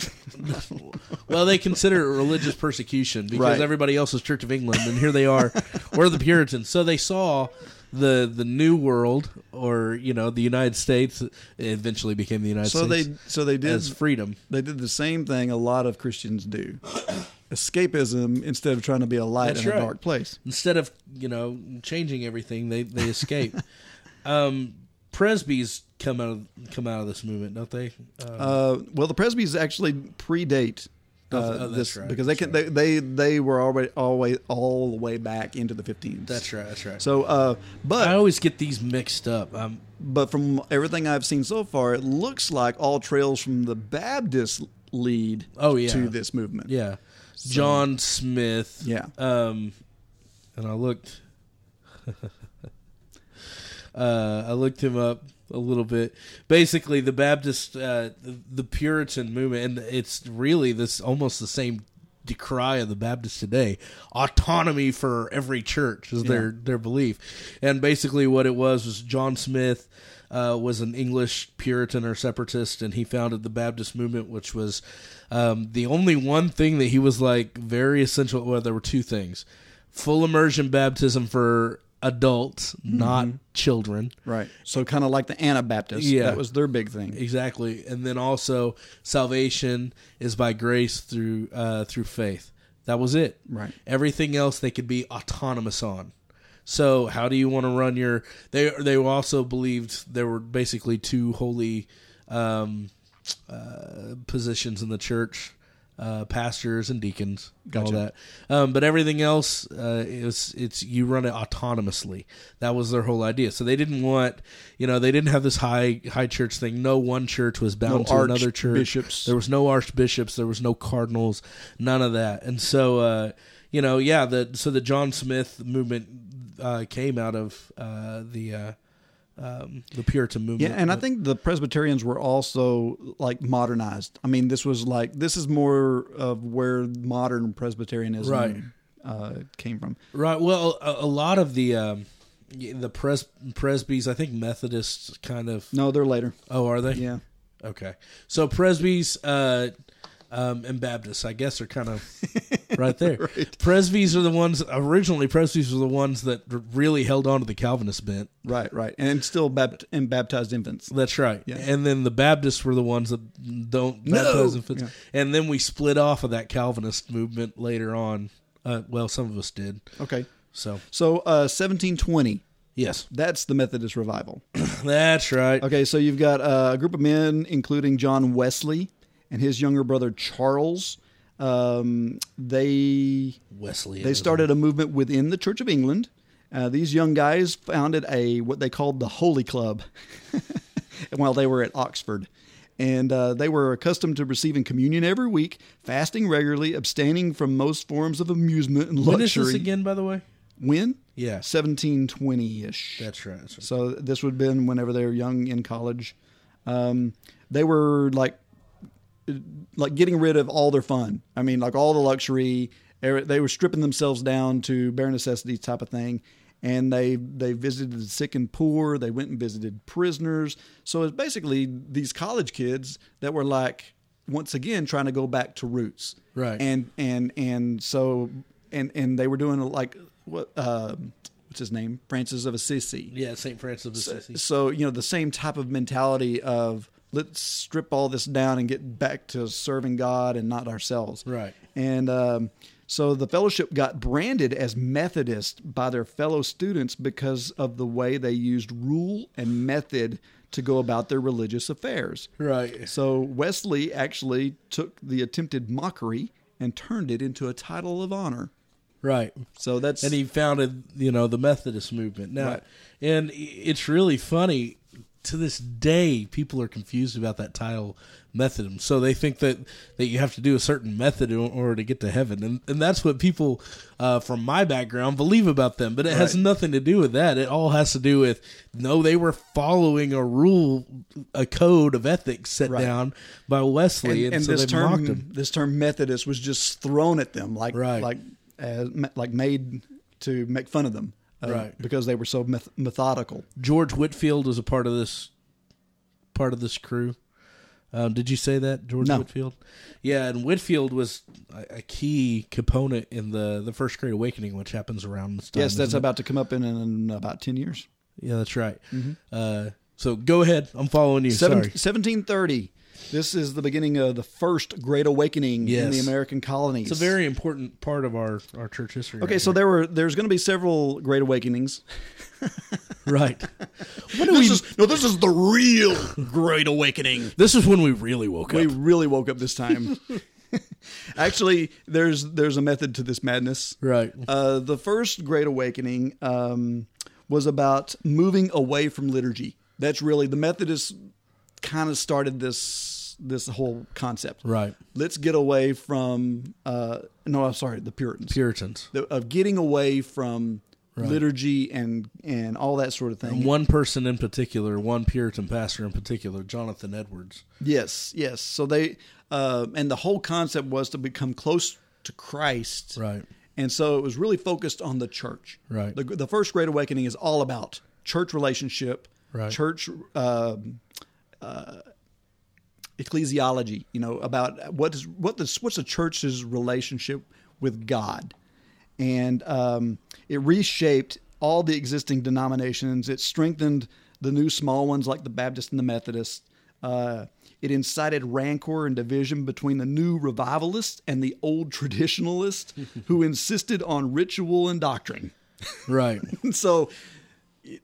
<laughs> Well, they consider it religious persecution because Right. everybody else is Church of England, and here they are. we're the Puritans. So they saw the the New World, or you know, the United States. Eventually became the United so States. they so they did as freedom. they did the same thing a lot of Christians do <coughs> escapism instead of trying to be a light That's in right. a dark place Instead of you know changing everything, they they escape. <laughs> um, Presbys come out of come out of this movement, don't they? Uh, uh, well the presbys actually predate uh, Oh, oh, this right, because they can they, they they were already always all the way back into the 15s that's right. That's right. so uh but I always get these mixed up. Um, but from everything I've seen so far, it looks like all trails from the Baptist lead Oh, yeah. to this movement. yeah, John Smyth. Yeah. Um, and I looked. <laughs> uh, I looked him up a little bit. Basically, the Baptist, uh, the, the Puritan movement, and it's really this almost the same decry of the Baptists today. Autonomy for every church is their their belief, and basically what it was was John Smyth. Uh, was an English Puritan or separatist, and he founded the Baptist movement, which was um, the only one thing that he was like very essential. Well, there were two things: full immersion baptism for adults, not children, Right. So kind of like the Anabaptists. Yeah. That was their big thing. Exactly, and then also salvation is by grace through uh, through faith. That was it. Right. Everything else they could be autonomous on. So how do you want to run your? They they also believed there were basically two holy um, uh, positions in the church. Uh, pastors and deacons, all Gotcha. that, um, but everything else uh, is it's you run it autonomously. That was their whole idea. So they didn't want, you know, they didn't have this high high church thing. No one church was bound No to another church. archbishops. There was no archbishops. There was no cardinals. None of that. And so, uh, you know, yeah. The so the John Smyth movement uh, came out of uh, the uh, um, the Puritan movement. Yeah, and I think the Presbyterians were also like modernized. I mean, this was like this is more of where modern Presbyterianism Right. uh, came from. Right. Well, a, a lot of the um, the pres presbys, I think Methodists kind of. No, they're later. Oh, are they? Yeah, Okay. So presbys uh, um, and Baptists, I guess, are kind of <laughs> right there. <laughs> Presbys are the ones originally. Presbys were the ones that really held on to the Calvinist bent. right, right, and still bapt- and baptized infants. That's right. Yeah. And then the Baptists were the ones that don't No! baptize infants. Yeah. And then we split off of that Calvinist movement later on. Uh, well, some of us did. Okay, So so uh, 1720 Yes, That's the Methodist revival. <clears throat> that's right. Okay, so you've got uh, a group of men, including John Wesley and his younger brother Charles. Um, they Wesley. they started a movement within the Church of England. Uh, these young guys founded a what they called the Holy Club <laughs> while they were at Oxford. And uh, they were accustomed to receiving communion every week, fasting regularly, abstaining from most forms of amusement and When is luxury. this again, by the way? When? Yeah. 1720 ish. That's right. That's right. So this would have been whenever they were young in college. Um, they were like like getting rid of all their fun. I mean, like all the luxury. They they were stripping themselves down to bare necessities type of thing. And they they visited the sick and poor. They went and visited prisoners. So it's basically these college kids that were like once again trying to go back to roots. Right. And and and so and and they were doing like what uh, what's his name Francis of Assisi. Yeah, St. Francis of Assisi. So you know the same type of mentality of let's strip all this down and get back to serving God and not ourselves. Right. And um, so the fellowship got branded as Methodist by their fellow students because of the way they used rule and method to go about their religious affairs. Right. So Wesley actually took the attempted mockery and turned it into a title of honor. Right. So that's and he founded you know the Methodist movement. Now, Right. and it's really funny. To this day, people are confused about that title, Methodism. So they think that, that you have to do a certain method in order to get to heaven, and and that's what people uh, from my background believe about them. But it has nothing to do with that. It all has to do with no, they were following a rule, a code of ethics set Right. down by Wesley, and, and, and so this term this term Methodist was just thrown at them like Right. like as, like made to make fun of them uh, Right. because they were so meth- methodical. George Whitefield was a part of this part of this crew. Um, did you say that George No. Whitefield? Yeah, and Whitefield was a, a key component in the the First Great Awakening, which happens around this time. yes, that's isn't it? about to come up in, in about ten years. yeah, that's right. Uh, so go ahead, I'm following you. Seven, Sorry. 1730. This is the beginning of the first Great Awakening in the American colonies. It's a very important part of our, our church history. okay. right So here. there were there's going to be several Great Awakenings. <laughs> right. What do we? Is no, this is the real Great Awakening. this is when we really woke We up. We really woke up this time. <laughs> Actually, there's there's a method to this madness. Right. Uh, the first Great Awakening um, was about moving away from liturgy. That's really the Methodists kind of started this this whole concept. Right. Let's get away from uh, no, I'm sorry, the Puritans. Puritans. The- of getting away from liturgy and and all that sort of thing. And one person in particular, one Puritan pastor in particular, Jonathan Edwards. Yes, yes. So they uh, and the whole concept was to become close to Christ, Right. And so it was really focused on the church. Right. The, the first Great Awakening is all about church relationship, Right. church um, uh, ecclesiology. You know about what is what the what's the church's relationship with God, and um, it reshaped all the existing denominations. It strengthened the new small ones like the Baptist and the Methodist. Uh, it incited rancor and division between the new revivalists and the old <laughs> traditionalists who insisted on ritual and doctrine. Right. <laughs> so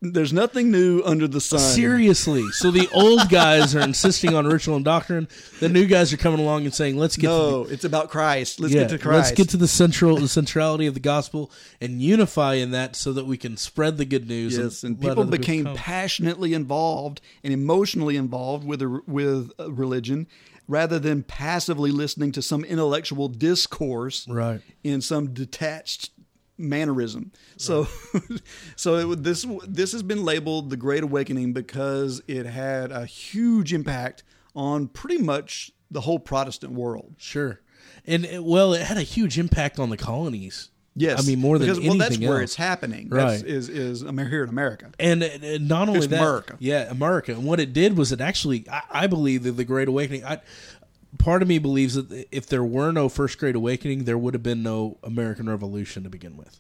there's nothing new under the sun. Seriously. So the old <laughs> guys are insisting on ritual and doctrine. The new guys are coming along and saying, "Let's get No, to it's about Christ. Let's yeah, get to Christ. let's get to the central the centrality of the gospel and unify in that, so that we can spread the good news." Yes, and let people became passionately involved and emotionally involved with a, with a religion, rather than passively listening to some intellectual discourse Right. in some detached mannerism. So, <laughs> so it, this this has been labeled the Great Awakening because it had a huge impact on pretty much the whole Protestant world. Sure. And it, well, it had a huge impact on the colonies. Yes, I mean more than because, anything well, that's where else. it's happening. Right. That's, is is here in America. And, and not only It's that, America. yeah, America. And what it did was it actually, I, I believe that the Great Awakening. I, part of me believes that if there were no First Great Awakening, there would have been no American Revolution to begin with.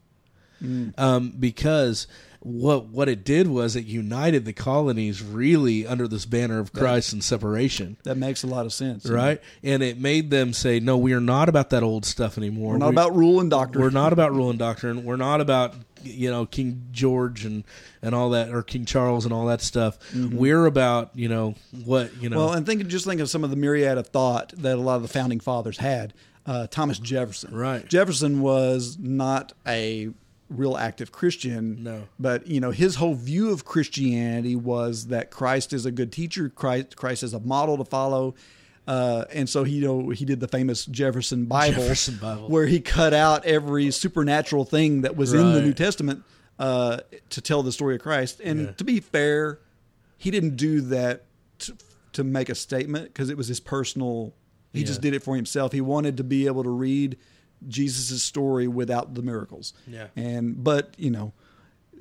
Um, because what what it did was it united the colonies really under this banner of Christ and separation. That makes a lot of sense. Right, and it made them say, "No, we are not about that old stuff anymore. We're not We- about rule and doctrine. we're not about rule and doctrine. We're not about you know King George and and all that, or King Charles and all that stuff. We're about you know what you know. Mm-hmm. Well, and think just think of some of the myriad of thought that a lot of the founding fathers had. Uh, Thomas Jefferson, Right. Jefferson was not a real active Christian. No. but you know his whole view of Christianity was that Christ is a good teacher. Christ, Christ is a model to follow. Uh, and so he, you know, he did the famous Jefferson Bible, Jefferson <laughs> Bible. where he cut out every supernatural thing that was in the New Testament uh, to tell the story of Christ. And Yeah. to be fair, he didn't do that to, to make a statement because it was his personal. He just did it for himself. He wanted to be able to read Jesus' story without the miracles. Yeah. And but you know,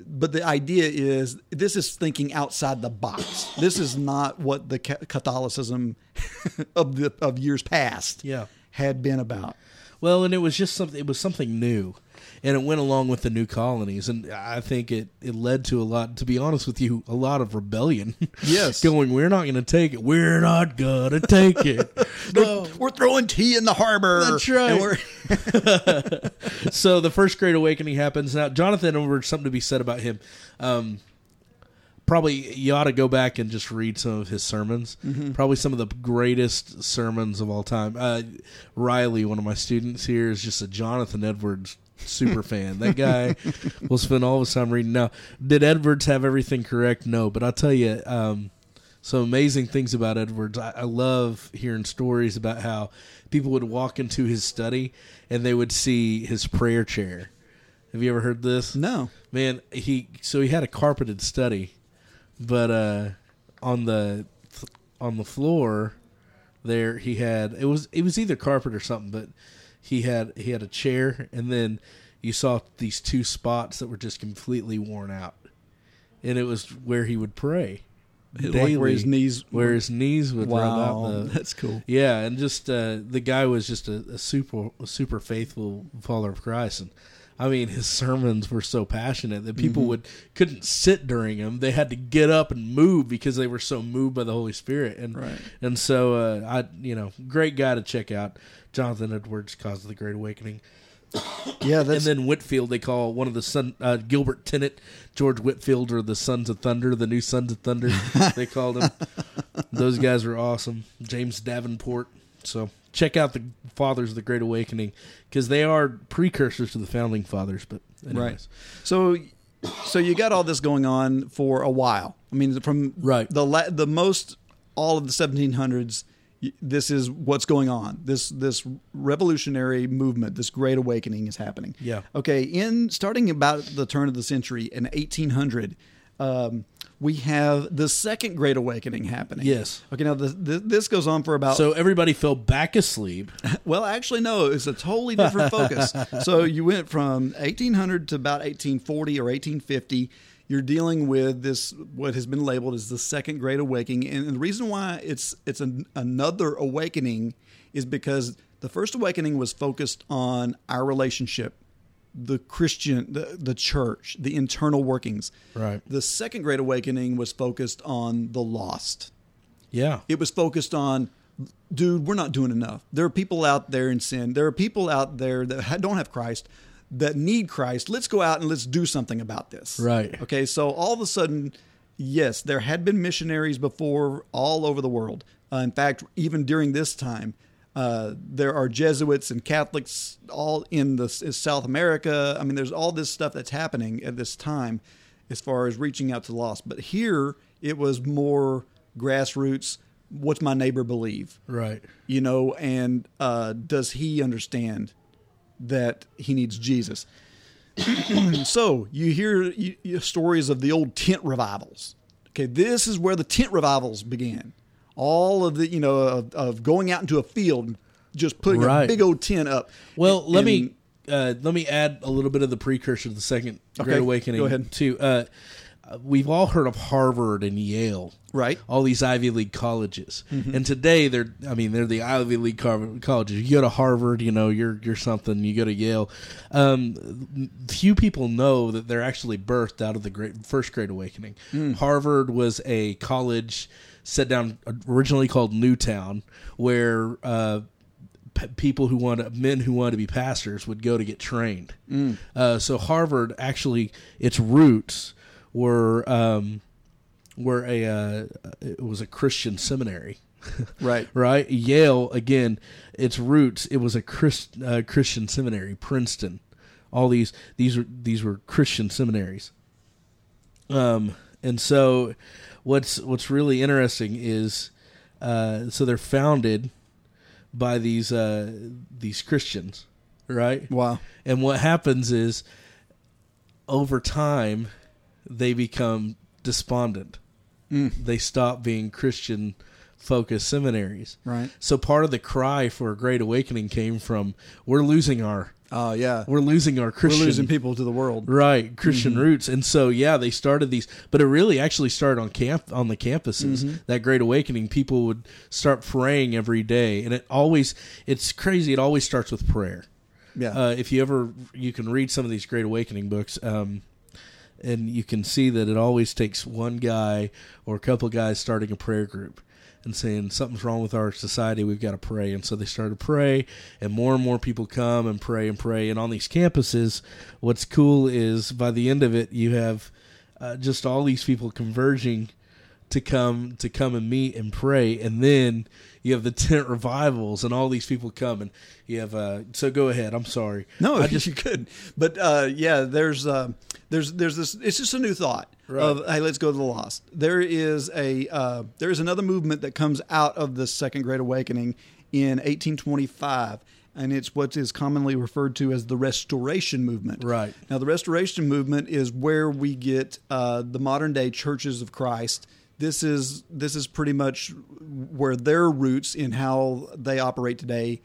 but the idea is this is thinking outside the box. This is not what the Catholicism <laughs> of the of years past Yeah. had been about. Well, and it was just something. It was something new, and it went along with the new colonies, and I think it it led to a lot. To be honest with you, a lot of rebellion. Yes. <laughs> going. We're not going to take it. We're not going to take it. <laughs> no. We're throwing tea in the harbor. That's right. We're- <laughs> so the first great awakening happens now jonathan over something to be said about him um, probably you ought to go back and just read some of his sermons Mm-hmm. probably some of the greatest sermons of all time uh, riley one of my students here is just a jonathan edwards super fan that guy will spend all of his time reading now did edwards have everything correct no but i'll tell you um, some amazing things about Edwards. I, I love hearing stories about how people would walk into his study and they would see his prayer chair. Have you ever heard this? no. Man, he so he had a carpeted study, but uh, on the on the floor there he had it was it was either carpet or something, but he had he had a chair and then you saw these two spots that were just completely worn out, and it was where he would pray. Like where his knees where his knees would rub Wow, out the that's cool. yeah, and just uh, the guy was just a, a super a super faithful follower of Christ, and I mean his sermons were so passionate that people Mm-hmm. would couldn't sit during them; they had to get up and move because they were so moved by the Holy Spirit, and Right. and so uh, I you know great guy to check out, Jonathan Edwards, Cause of the Great Awakening, <coughs> Yeah, and then Whitefield they call one of the son uh, Gilbert Tennent, George Whitefield, or the Sons of Thunder, the new Sons of Thunder <laughs> they called them. Those guys were awesome. James Davenport. So check out the Fathers of the Great Awakening because they are precursors to the founding fathers. But anyways. right. So, so you got all this going on for a while. I mean, from Right. the la- the most all of the 1700s. This is what's going on. This this revolutionary movement, this great awakening is happening. Yeah. Okay. In starting about the turn of the century in 1800, um, we have the second great awakening happening. Yes. Okay. Now the, the, this goes on for about So everybody fell back asleep. <laughs> well, actually, no. It's a totally different focus. <laughs> So you went from 1800 to about 1840 or 1850. You're dealing with this what has been labeled as the Second Great Awakening, and the reason why it's it's an, another awakening is because the first awakening was focused on our relationship, the Christian, the the church, the internal workings. Right. The Second Great Awakening was focused on the lost Yeah. it was focused on dude we're not doing enough there are people out there in sin there are people out there that don't have christ that need christ let's go out and let's do something about this Right. okay so all of a sudden yes there had been missionaries before all over the world uh, in fact even during this time uh, there are Jesuits and Catholics all in the in South America. I mean, there's all this stuff that's happening at this time, as far as reaching out to the lost. But here, it was more grassroots. What's my neighbor believe? Right. You know, and uh, does he understand that he needs Jesus? <clears throat> so you hear you, you, stories of the old tent revivals. Okay, this is where the tent revivals began. All of the you know of, of going out into a field, just putting a big old tent up. Well, And- let me uh, let me add a little bit of the precursor to the second Okay, Great Awakening. go ahead. Too. Uh, we've all heard of Harvard and Yale, Right. All these Ivy League colleges, Mm-hmm. and today they're, I mean, they're the Ivy League colleges. You go to Harvard, you know, you're you're something. You go to Yale. Um, few people know that they're actually birthed out of the great first Great Awakening. Mm. Harvard was a college set down originally called Newtown, where uh, people who want men who wanted to be pastors would go to get trained. Uh, so Harvard actually its roots were um, were a uh, it was a Christian seminary. <laughs> Right. right? Yale again, its roots it was a Christ, uh, Christian seminary. Princeton, all these these were these were Christian seminaries. Um, and so what's what's really interesting is uh, so they're founded by these uh, these Christians, right? Wow. And what happens is over time they become despondent. They stop being Christian focused seminaries. Right. So part of the cry for a great awakening came from we're losing our Oh yeah. we're losing our We're Christian losing people to the world. right Christian roots, and so yeah, they started these, but it really actually started on camp on the campuses. That Great Awakening, people would start praying every day, and it always it's crazy. It always starts with prayer. Yeah. Uh, if you ever you can read some of these Great Awakening books, um, and you can see that it always takes one guy or a couple guys starting a prayer group and saying something's wrong with our society. We've got to pray. And so they start to pray and more and more people come and pray and pray. And on these campuses what's cool is by the end of it you have uh, just all these people converging to come to come and meet and pray and then you have the tent revivals and all these people come and you have uh so go ahead i'm sorry No, i <laughs> just you could, but uh, yeah, there's uh, there's there's this. It's just a new thought of hey, let's go to the lost. There is a uh, there is another movement that comes out of the Second Great Awakening in 1825, and it's what is commonly referred to as the Restoration Movement. Right. now, the Restoration Movement is where we get uh, the modern day churches of Christ. This is this is pretty much where their roots in how they operate today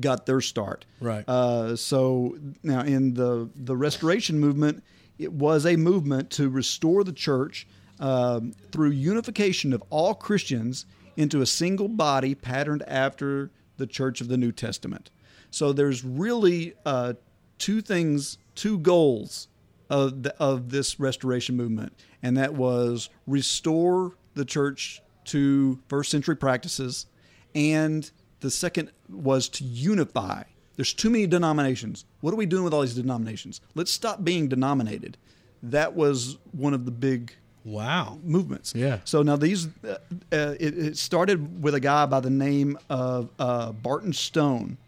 got their start. Right. Uh, so now in the the Restoration movement, it was a movement to restore the church um, through unification of all Christians into a single body patterned after the Church of the New Testament. So there's really uh, two things, two goals of the, of this restoration movement, and that was restore the church to first century practices, and the second was to unify. There's too many denominations. What are we doing with all these denominations? Let's stop being denominated. That was one of the big wow movements. Yeah. So now these, uh, uh, it, it started with a guy by the name of uh, Barton Stone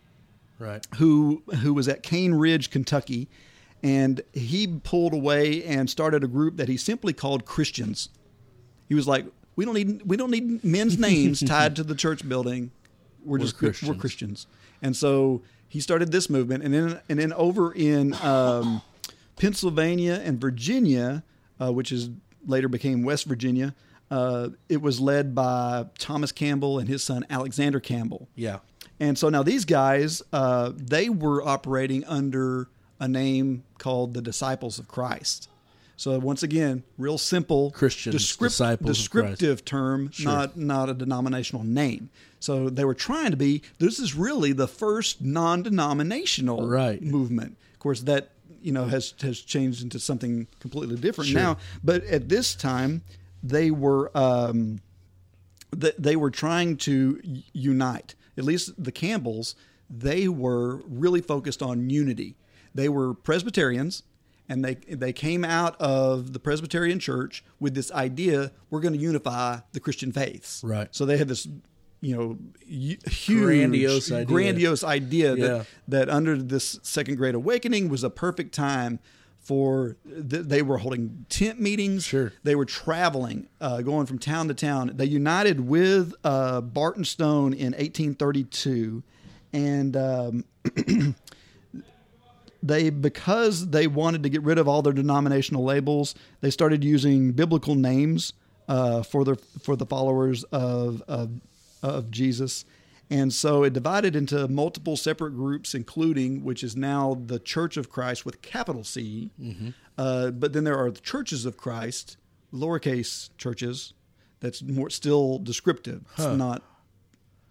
right who who was at Cane Ridge, Kentucky, and he pulled away and started a group that he simply called Christians. He was like, "We don't need we don't need men's <laughs> names tied to the church building. We're, just Christians." we're Christians." And so he started this movement, and then and then over in um, Pennsylvania and Virginia, uh, which is later became West Virginia. Uh, it was led by Thomas Campbell and his son Alexander Campbell. yeah And so now these guys, uh, they were operating under a name called the Disciples of Christ. So once again, real simple Christians, Disciples of Christ. descriptive term, not not a denominational name. So they were trying to be. This is really the first non-denominational Right. movement. Of course, that you know has has changed into something completely different Sure. now. But at this time, they were. Um, th- they were trying to unite. At least the Campbells, they were really focused on unity. They were Presbyterians, and they they came out of the Presbyterian Church with this idea: we're going to unify the Christian faiths. Right. So they had this, you know, huge, Grandiose idea. grandiose idea Yeah. that that under this Second Great Awakening was a perfect time for th- they were holding tent meetings Sure. they were traveling, uh, going from town to town. They united with uh, Barton Stone in 1832, and um, <clears throat> they because they wanted to get rid of all their denominational labels, they started using biblical names uh, for their for the followers of, of of Jesus. And so it divided into multiple separate groups, including which is now the Church of Christ with capital C. Uh, but then there are the Churches of Christ lowercase churches. That's more still descriptive. It's not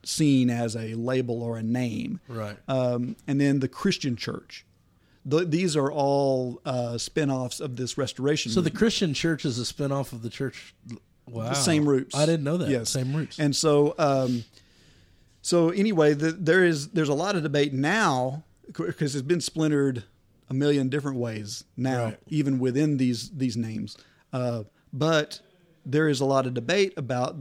seen as a label or a name. Right. Um, and then the Christian church. Th these are all uh, spin-offs of this restoration. So the. Christian church is a spin-off of the church. Wow. the same roots. I didn't know that. Yes, Same roots. And so, um, so anyway, the, there is there's a lot of debate now because it's been splintered a million different ways now, Right. even within these these names. Uh, but there is a lot of debate about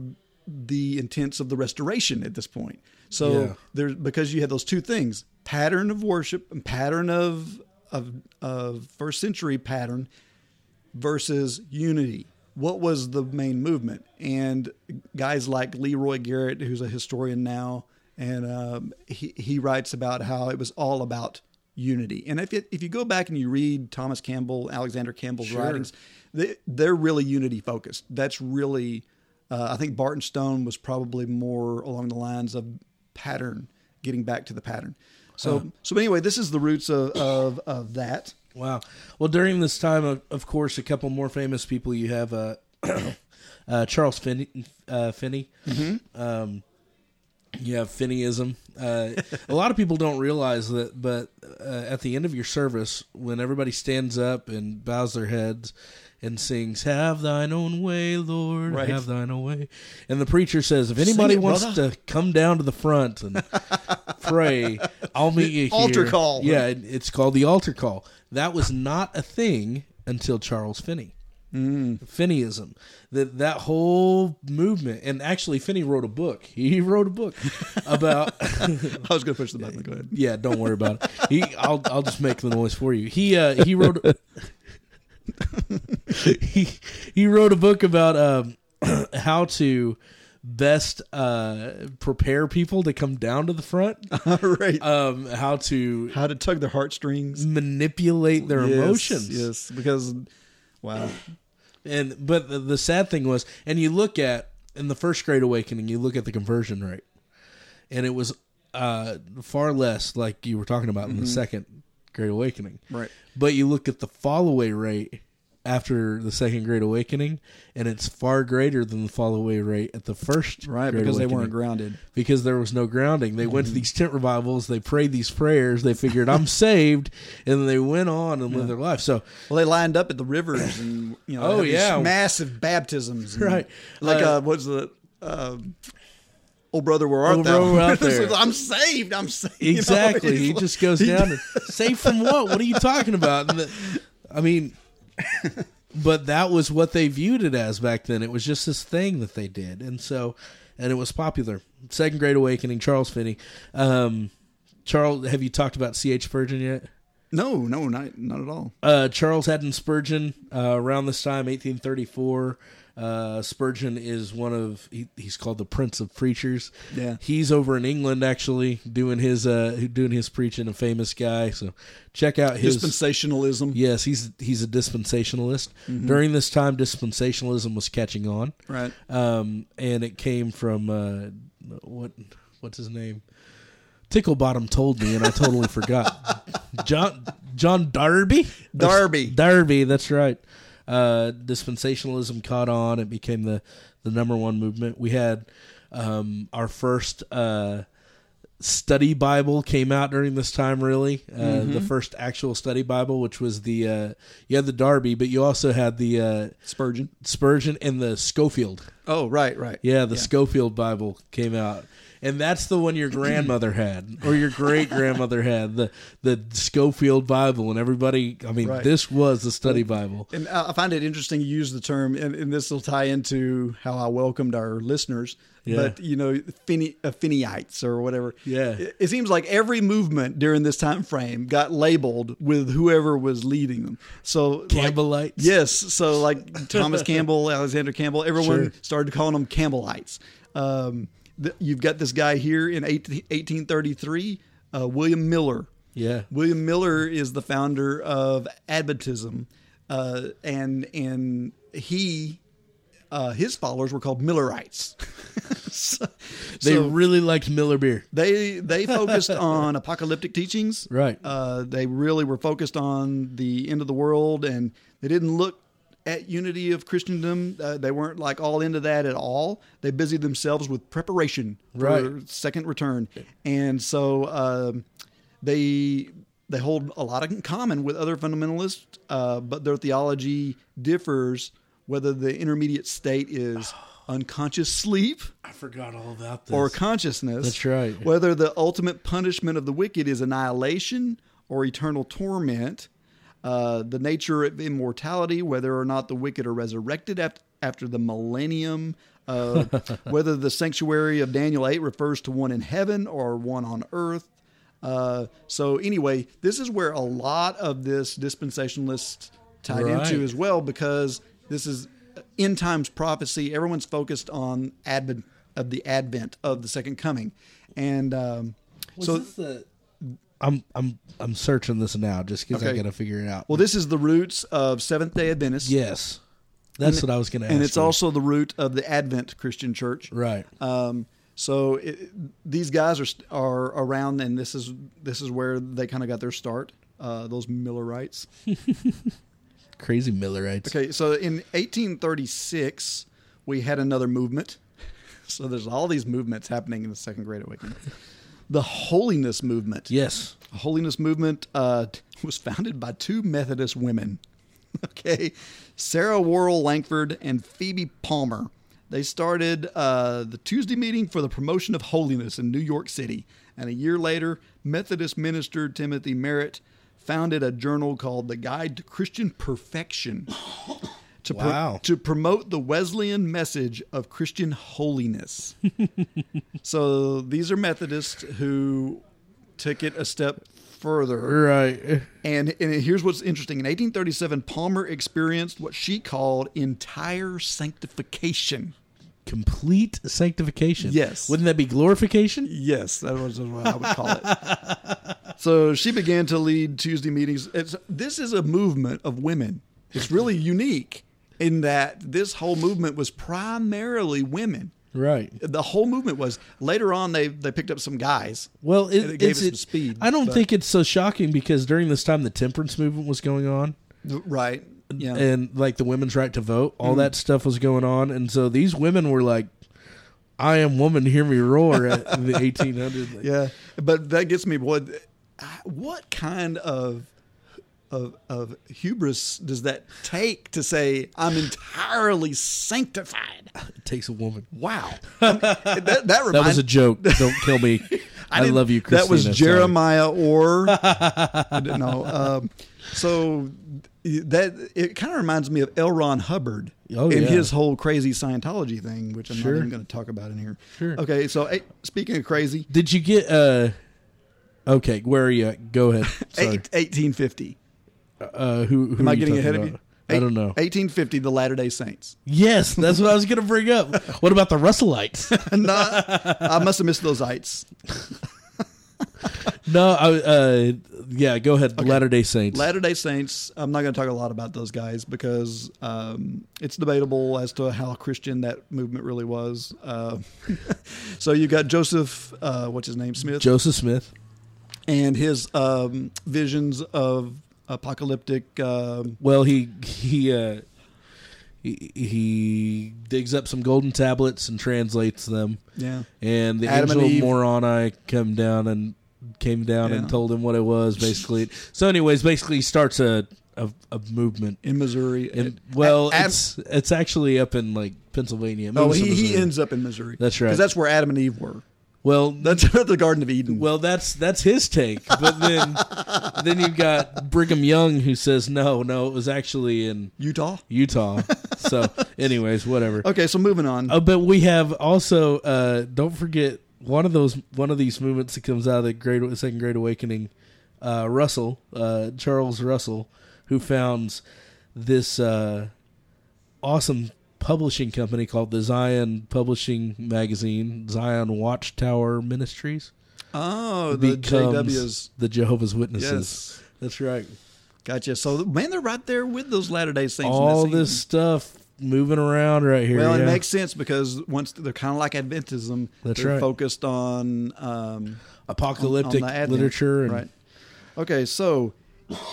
the intents of the restoration at this point. So Yeah. there's because you had those two things: pattern of worship and pattern of of of first century pattern versus unity. What was the main movement? And guys like Leroy Garrett, who's a historian now, and um, he he writes about how it was all about unity. And if it, if you go back and you read Thomas Campbell, Alexander Campbell's Sure. writings, they, they're really unity focused. That's really, uh, I think Barton Stone was probably more along the lines of pattern, getting back to the pattern. So so anyway, this is the roots of of, of that. Wow. Well, during this time, of, of course, a couple more famous people. You have uh, <coughs> uh, Charles Finney. Uh, Finney. Mm-hmm. Um, have Finneyism. Uh, a lot of people don't realize that, but uh, at the end of your service, when everybody stands up and bows their heads and sings "Have Thine Own Way, Lord, Right. Have Thine Own Way," and the preacher says, "If anybody it, wants brother." to come down to the front and <laughs> pray, I'll meet you here." altar call. Yeah, it's called the altar call. That was not a thing until Charles Finney. Mm. Finneyism. That that whole movement, and actually, Finney wrote a book. <laughs> He wrote a book about. <laughs> I was going to push the button. Go ahead. yeah, don't worry about it. He, I'll, I'll just make the noise for you. He, uh, he wrote. <laughs> he, he wrote a book about um, <clears throat> how to best uh, prepare people to come down to the front. All right. Um, how to How to tug their heartstrings. manipulate their Yes, emotions. Yes, because wow. And but the, the sad thing was, and you look at in the first Great Awakening, you look at the conversion rate, and it was uh, far less, like you were talking about in the second Great Awakening. Right. But you look at the fall away rate after the second Great Awakening, and it's far greater than the fall away rate at the first. Right, Great because they weren't grounded. because there was no grounding. They went to these tent revivals, they prayed these prayers, they figured I'm <laughs> saved, and then they went on and lived their life. So Well, they lined up at the rivers and you know, Oh, yeah. massive baptisms. Right. Like Uh, uh, what's the uh, oh brother, where art Oh, thou? brother, where art <laughs> It's thou? like, I'm saved. I'm saved. <laughs> You know, Exactly. he like- just goes down and safe from what? What are you talking about? And the, I mean, <laughs> but that was what they viewed it as back then. It was just this thing that they did, and so, and it was popular. Second Great Awakening, Charles Finney. Um, Charles, have you talked about C. H. Spurgeon yet? No, no, not not at all. Uh, Charles Haddon Spurgeon, uh, around this time, 1834. Uh, Spurgeon is one of he, he's called the Prince of Preachers. Yeah. he's over in England actually doing his uh doing his preaching. A famous guy, so check out his. Dispensationalism. yes, he's he's a dispensationalist. During this time, dispensationalism was catching on, Right. um, and it came from uh, what what's his name? Ticklebottom told me, and I totally forgot. <laughs> John John Darby. Darby. Darby. That's right. Uh, dispensationalism caught on. It became the the number one movement. We had um, our first uh, study Bible came out during this time. Really, uh, Mm-hmm. the first actual study Bible, which was the uh, you had the Darby, but you also had the uh, Spurgeon. Spurgeon and the Scofield. Oh, right, right. Yeah, the Scofield Bible came out. And that's the one your grandmother had, or your great grandmother had, the the Scofield Bible, and everybody. I mean, Right. this was the study Bible. And I find it interesting you use the term, and, and this will tie into how I welcomed our listeners. Yeah. But you know, Finney, uh, Finneyeites or whatever. Yeah. It, it seems like every movement during this time frame got labeled with whoever was leading them. So like- Campbellites. yes. So like Thomas <laughs> Campbell, Alexander Campbell, everyone Sure. started calling them Campbellites. Um, you've got this guy here in 18, 1833, uh, William Miller. Yeah, William Miller is the founder of Adventism, uh, and and he uh, his followers were called Millerites. <laughs> so, they so really liked Miller beer. they <laughs> they focused on apocalyptic teachings. Right. Uh, they really were focused on the end of the world, and they didn't look at unity of Christendom. Uh, they weren't like all into that at all. They busied themselves with preparation for Right. second return, and so um, they they hold a lot in common with other fundamentalists, uh, but their theology differs. Whether the intermediate state is <sighs> unconscious sleep I forgot all about this. or consciousness. That's right. Whether the ultimate punishment of the wicked is annihilation or eternal torment, uh, the nature of immortality, whether or not the wicked are resurrected after, after the millennium, uh, <laughs> whether the sanctuary of Daniel 8 refers to one in heaven or one on earth. Uh, so, anyway, this is where a lot of this dispensationalist tied Right. into as well because this is end times prophecy. Everyone's focused on advent of the advent of the second coming, and um, Was so this the? I'm I'm I'm searching this now just because I Okay. got to figure it out. well, this is the roots of Seventh Day Adventists. yes, that's what I was going to ask. and it's you. also the root of the Advent Christian Church. right. Um, so it, these guys are st- are around, and this is this is where they kind of got their start. Uh, those Millerites. <laughs> Crazy Millerites. Okay, so in 1836, we had another movement. <laughs> So there's all these movements happening in the Second Great Awakening. The Holiness Movement. Yes. The Holiness Movement uh, <laughs> was founded by two Methodist women. <laughs> Okay, Sarah Worrall Lankford and Phoebe Palmer. They started uh, the Tuesday meeting for the promotion of holiness in New York City, and a year later, Methodist minister Timothy Merritt founded a journal called The Guide to Christian Perfection <laughs> to pro- Wow. to promote the Wesleyan message of Christian holiness. <laughs> so these are Methodists who took it a step further. Right. And, and here's what's interesting. In 1837, Palmer experienced what she called entire sanctification. Complete sanctification. Yes. Wouldn't that be glorification? Yes, that was what I would call it. <laughs> so she began to lead Tuesday meetings. It's, this is a movement of women. It's really unique in that this whole movement was primarily women. Right. The whole movement was. Later on, they they picked up some guys. Well, it, it gave it's it some speed, I don't but- think it's so shocking because during this time the temperance movement was going on. Right. Yeah. and like the women's right to vote, Mm. all that stuff was going on, and so these women were like, "I am woman, hear me roar!" At the <laughs> 1800s. Yeah, but that gets me. What what kind of of of hubris does that take to say I'm entirely sanctified? it takes a woman. Wow, I mean, that that, <laughs> That was a joke. Don't kill me. <laughs> I, didn't- love you, That was Christina. Sorry. Jeremiah Orr. <laughs> I don't know. Um, so that it kind of reminds me of L. Ron Hubbard Oh, and yeah. his whole crazy Scientology thing, which I'm Sure. not even going to talk about in here. Sure. Okay, so eh, speaking of crazy, Did you get? uh Okay, where are you? at? Go ahead. Eight, 1850. Uh, who, who Am I getting ahead of about? you? I don't know. 1850, the Latter Day Saints. Yes, that's what I was going to bring up. <laughs> What about the Russellites? <laughs> Not, I must have missed those ites. <laughs> no, I, uh, yeah. Go ahead. Latter Day Saints. Latter Day Saints. I'm not going to talk a lot about those guys because um, it's debatable as to how Christian that movement really was. Uh, so you got Joseph, uh, what's his name, Smith, Joseph Smith. and his um, visions of apocalyptic. Um, Well, he he uh, he, he digs up some golden tablets and translates them, yeah, and the Adam and angel of Moroni come down and came down Yeah. and told him what it was. Basically, so anyways, basically he starts a a, a movement. in Missouri. And well, it's it's actually up in like Pennsylvania. Oh, moves he, he ends up in Missouri. That's right. because that's where Adam and Eve were. Well. <laughs> That's the Garden of Eden. Well, that's that's his take, but then <laughs> then you've got Brigham Young who says no, no, it was actually in Utah. Utah. <laughs> So, anyways, whatever. Okay, so moving on. Uh, but we have also uh, don't forget one of those one of these movements that comes out of the great second great awakening. Uh, Russell, uh, Charles Russell, who founds this uh, awesome publishing company called the Zion Publishing Magazine, Zion Watchtower Ministries. oh, the JWs. the Jehovah's Witnesses. Yes. That's right. Gotcha. So man, they're right there with those Latter Day Saints. All this stuff moving around right here. Well, it makes sense because once they're kind of like Adventism, That's they're right. focused on um, apocalyptic on Advent. literature and right. Okay, so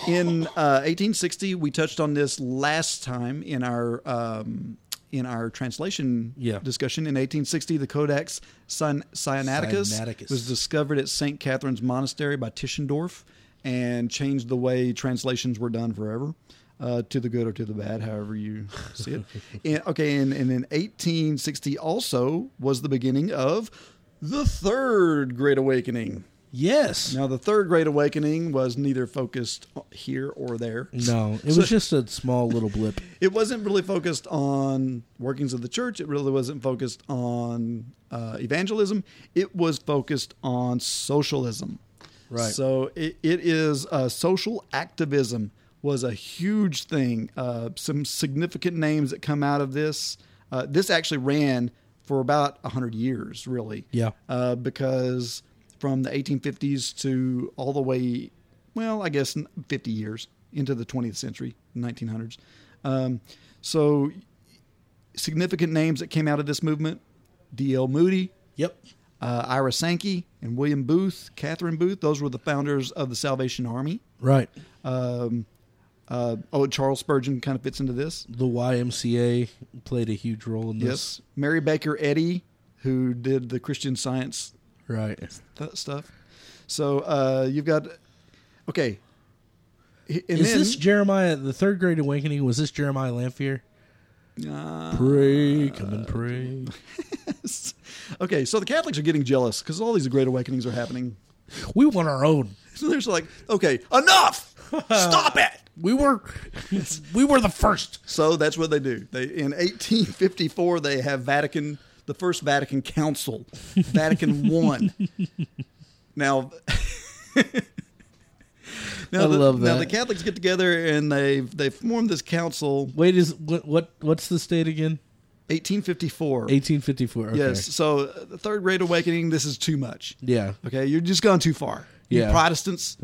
in uh, 1860, we touched on this last time in our um, in our translation Yeah. discussion. In 1860, the Codex Sinaiticus, Sinaiticus. was discovered at St. Catherine's Monastery by Tischendorf and changed the way translations were done forever. Uh, to the good or to the bad, however you see it. <laughs> And, okay, and, and in 1860 also was the beginning of the Third Great Awakening. Yes. Now, the Third Great Awakening was neither focused here or there. No, it So- was just a small little blip. it wasn't really focused on workings of the church. It really wasn't focused on uh, evangelism. It was focused on socialism. Right. So it, it is uh, social activism was a huge thing. Uh, some significant names that come out of this. Uh, this actually ran for about a hundred years, really. Yeah. Uh, because from the 1850s to all the way, well, I guess 50 years into the 20th century, 1900s. Um, so significant names that came out of this movement: D.L. Moody, Yep. uh, Ira Sankey, and William Booth, Catherine Booth. Those were the founders of the Salvation Army. Right. Um, uh, oh, Charles Spurgeon kind of fits into this. The YMCA played a huge role in this. Yes, Mary Baker Eddy, who did the Christian Science Right. that stuff. So uh, you've got okay. And Is then, this Jeremiah, the third great awakening? Was this Jeremiah Lanphier? Uh, Pray, come and pray. <laughs> okay? So the Catholics are getting jealous because all these great awakenings are happening. We want our own. <laughs> So they're just like, okay, enough, <laughs> stop it. We were, we were the first. So that's what they do. They in 1854 they have Vatican, the first Vatican Council, Vatican <laughs> One. Now, <laughs> now I the, love Now the Catholics get together and they they form this council. Wait, is what? What? What's the state again? 1854. 1854. Okay. Yes. So uh, the Third Great Awakening. This is too much. Yeah. Okay, you're just gone too far. You Yeah. Protestants.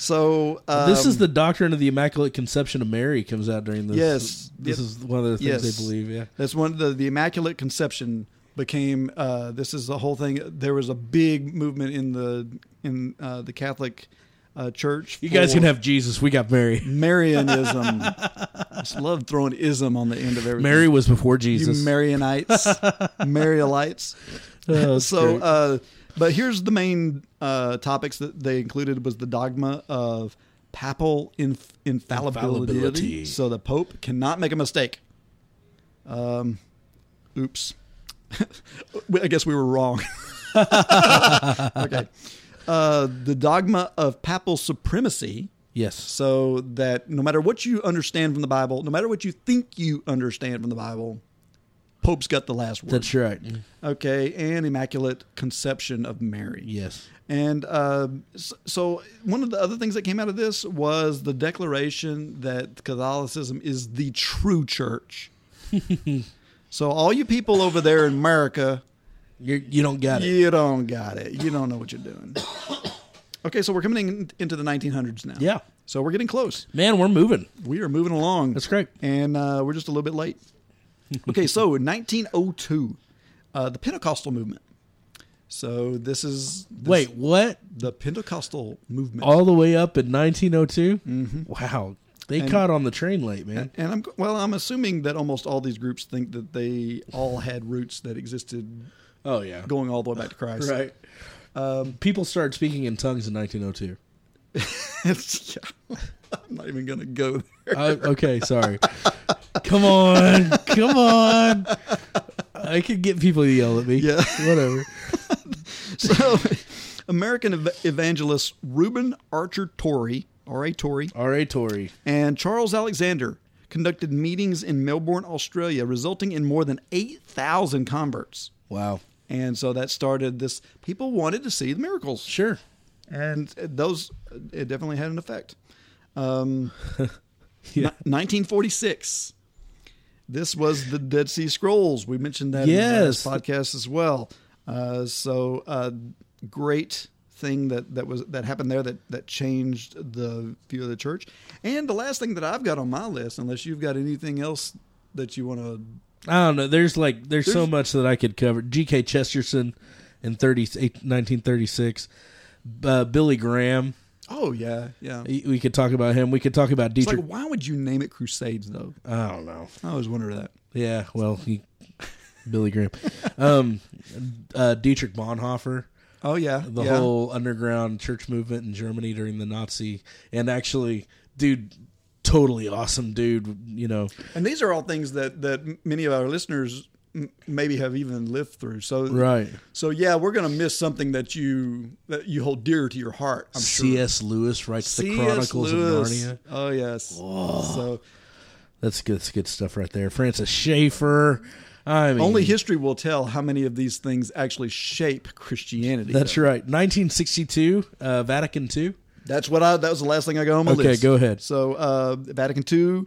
So um, this is the doctrine of the Immaculate Conception of Mary comes out during this. Yes. This is one of the things Yes. they believe. Yeah. That's one of the the Immaculate Conception became. Uh, this is the whole thing. There was a big movement in the in uh, the Catholic uh, Church. You guys can have Jesus. We got Mary. Marianism. I <laughs> just love throwing ism on the end of everything. Mary was before you Jesus. Marianites, <laughs> Marialites. Oh, so, uh, but here's the main uh, topics that they included was the dogma of papal inf- infallibility. Infallibility. So the Pope cannot make a mistake. Um, oops. <laughs> I guess we were wrong. <laughs> okay. Uh, the dogma of papal supremacy. yes. So that no matter what you understand from the Bible, no matter what you think you understand from the Bible, Pope's got the last word. That's right. Okay, and Immaculate Conception of Mary. Yes. And uh, so, one of the other things that came out of this was the declaration that Catholicism is the true church. <laughs> so, all you people over there in America, You're, you don't got it. you don't got it. You don't know what you're doing. <coughs> Okay, so we're coming in, into the 1900s now. Yeah. So, we're getting close. Man, we're moving. We are moving along. That's great. And uh, we're just a little bit late. <laughs> Okay, so in 1902, uh, the Pentecostal movement. So this is this- Wait, what? the Pentecostal movement. All the way up in 1902? Wow. They And- caught on the train late, man. and I'm well. I'm assuming that almost all these groups think that they all had roots that existed Oh, yeah. going all the way back to Christ. <laughs> Right. Um, People started speaking in tongues in 1902. <laughs> Yeah. I'm not even gonna go there. Uh, okay, sorry. Come on. Come on. I could get people to yell at me. Yeah. Whatever. <laughs> So, American ev- evangelist Reuben Archer Torrey, R.A. Torrey, R.A. Torrey. and Charles Alexander conducted meetings in Melbourne, Australia, resulting in more than 8,000 converts. Wow. And so that started this. People wanted to see the miracles. Sure. And those, it definitely had an effect. Um, <laughs> ni- 1946. This was the Dead Sea Scrolls. We mentioned that Yes. in the podcast as well. Uh, so, uh, great thing that, that was that happened there that, that changed the view of the church. And the last thing that I've got on my list, unless you've got anything else that you want to I don't know. There's like there's, so much that I could cover. G.K. Chesterton in 30, 1936. Uh, Billy Graham. Oh yeah, yeah. We could talk about him. We could talk about It's Dietrich. like, why would you name it Crusades though? I don't know. I always wonder that. Yeah, well, he, Billy Graham, <laughs> um, uh, Dietrich Bonhoeffer, Oh yeah, the yeah. whole underground church movement in Germany during the Nazi, and actually, dude, totally awesome dude. You know, And these are all things that that many of our listeners m- maybe have even lived through. So right? So yeah, we're gonna miss something that you that you hold dear to your heart. I'm sure. C.S. Lewis writes the Chronicles Lewis. of Narnia. Oh yes. So That's good. That's good stuff right there. Francis Schaeffer. I mean, only history will tell how many of these things actually shape Christianity. That's though. right. 1962, uh, Vatican II. That's what I. That was the last thing I got on my Okay, list. go ahead. So uh, Vatican II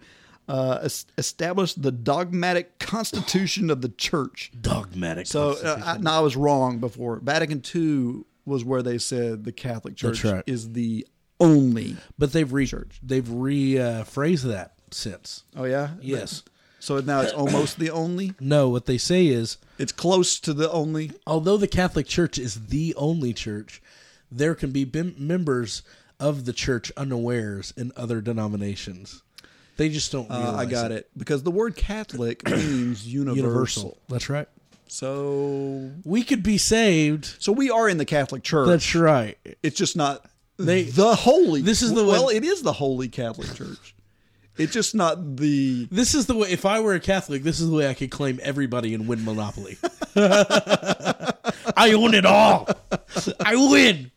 uh, es- established the dogmatic constitution of the Church. Dogmatic. So uh, I, no, I was wrong before. Vatican II was where they said the Catholic Church right. is the only. but they've re they've rephrased that since. Oh yeah. Yes. So now it's almost the only. No, what they say is It's close to the only. although the Catholic Church is the only church, there can be bim- members of the church unawares in other denominations. They just don't. Uh, I got it because the word Catholic <coughs> means universal. Universal. That's right. So We could be saved. so we are in the Catholic Church. That's right. It's just not They- the holy. This is the well, one- it is the holy Catholic Church. It's just not the. This is the way. If I were a Catholic, this is the way I could claim everybody and win Monopoly. <laughs> I own it all. I win.